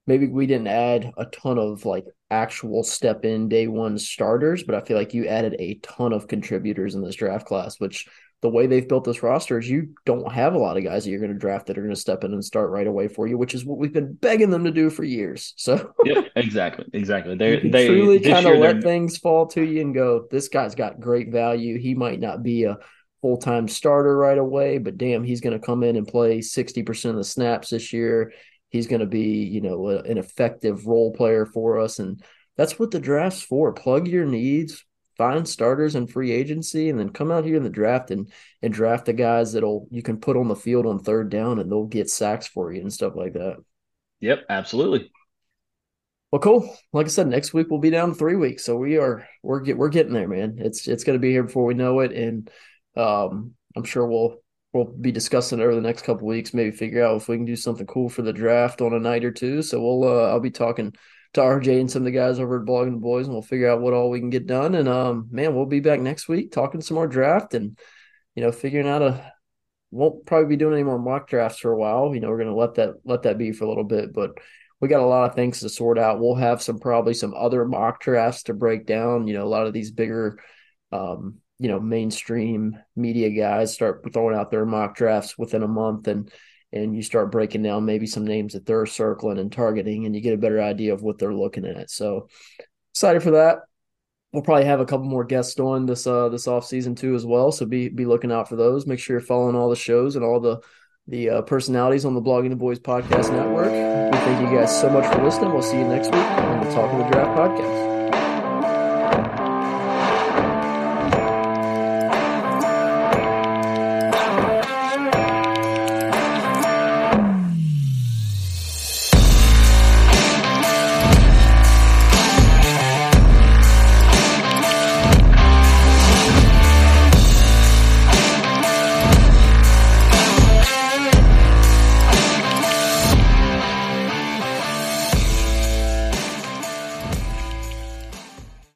maybe we didn't add a ton of like actual step in day one starters, but I feel like you added a ton of contributors in this draft class, which the way they've built this roster is you don't have a lot of guys that you're going to draft that are going to step in and start right away for you, which is what we've been begging them to do for years. So yeah, exactly, exactly. They they truly kind of let things fall to you and go. This guy's got great value. He might not be a full time starter right away, but damn, he's going to come in and play sixty percent of the snaps this year he's going to be, you know, a, an effective role player for us. And that's what the draft's for. Plug your needs, find starters and free agency, and then come out here in the draft and and draft the guys that'll you can put on the field on third down and they'll get sacks for you and stuff like that. Yep, absolutely. Well, cool. Like I said, next week we'll be down three weeks, so we are we're get we're getting there, man. It's it's going to be here before we know it, and um, I'm sure we'll we'll be discussing over the next couple weeks. Maybe figure out if we can do something cool for the draft on a night or two. So we'll uh, I'll be talking to RJ and some of the guys over at Blogging the Boys, and we'll figure out what all we can get done. And um, man, we'll be back next week talking some more draft and you know figuring out a. Won't probably be doing any more mock drafts for a while. You know, we're gonna let that let that be for a little bit, but we got a lot of things to sort out. We'll have some probably some other mock drafts to break down. You know, a lot of these bigger um, you know mainstream media guys start throwing out their mock drafts within a month and and you start breaking down maybe some names that they're circling and targeting and you get a better idea of what they're looking at. So excited for that. We'll probably have a couple more guests on this uh this off season too as well. So be be looking out for those. Make sure you're following all the shows and all the the uh, personalities on the blogging the boys podcast network. We thank you guys so much for listening. We'll see you next week on the talking the draft podcast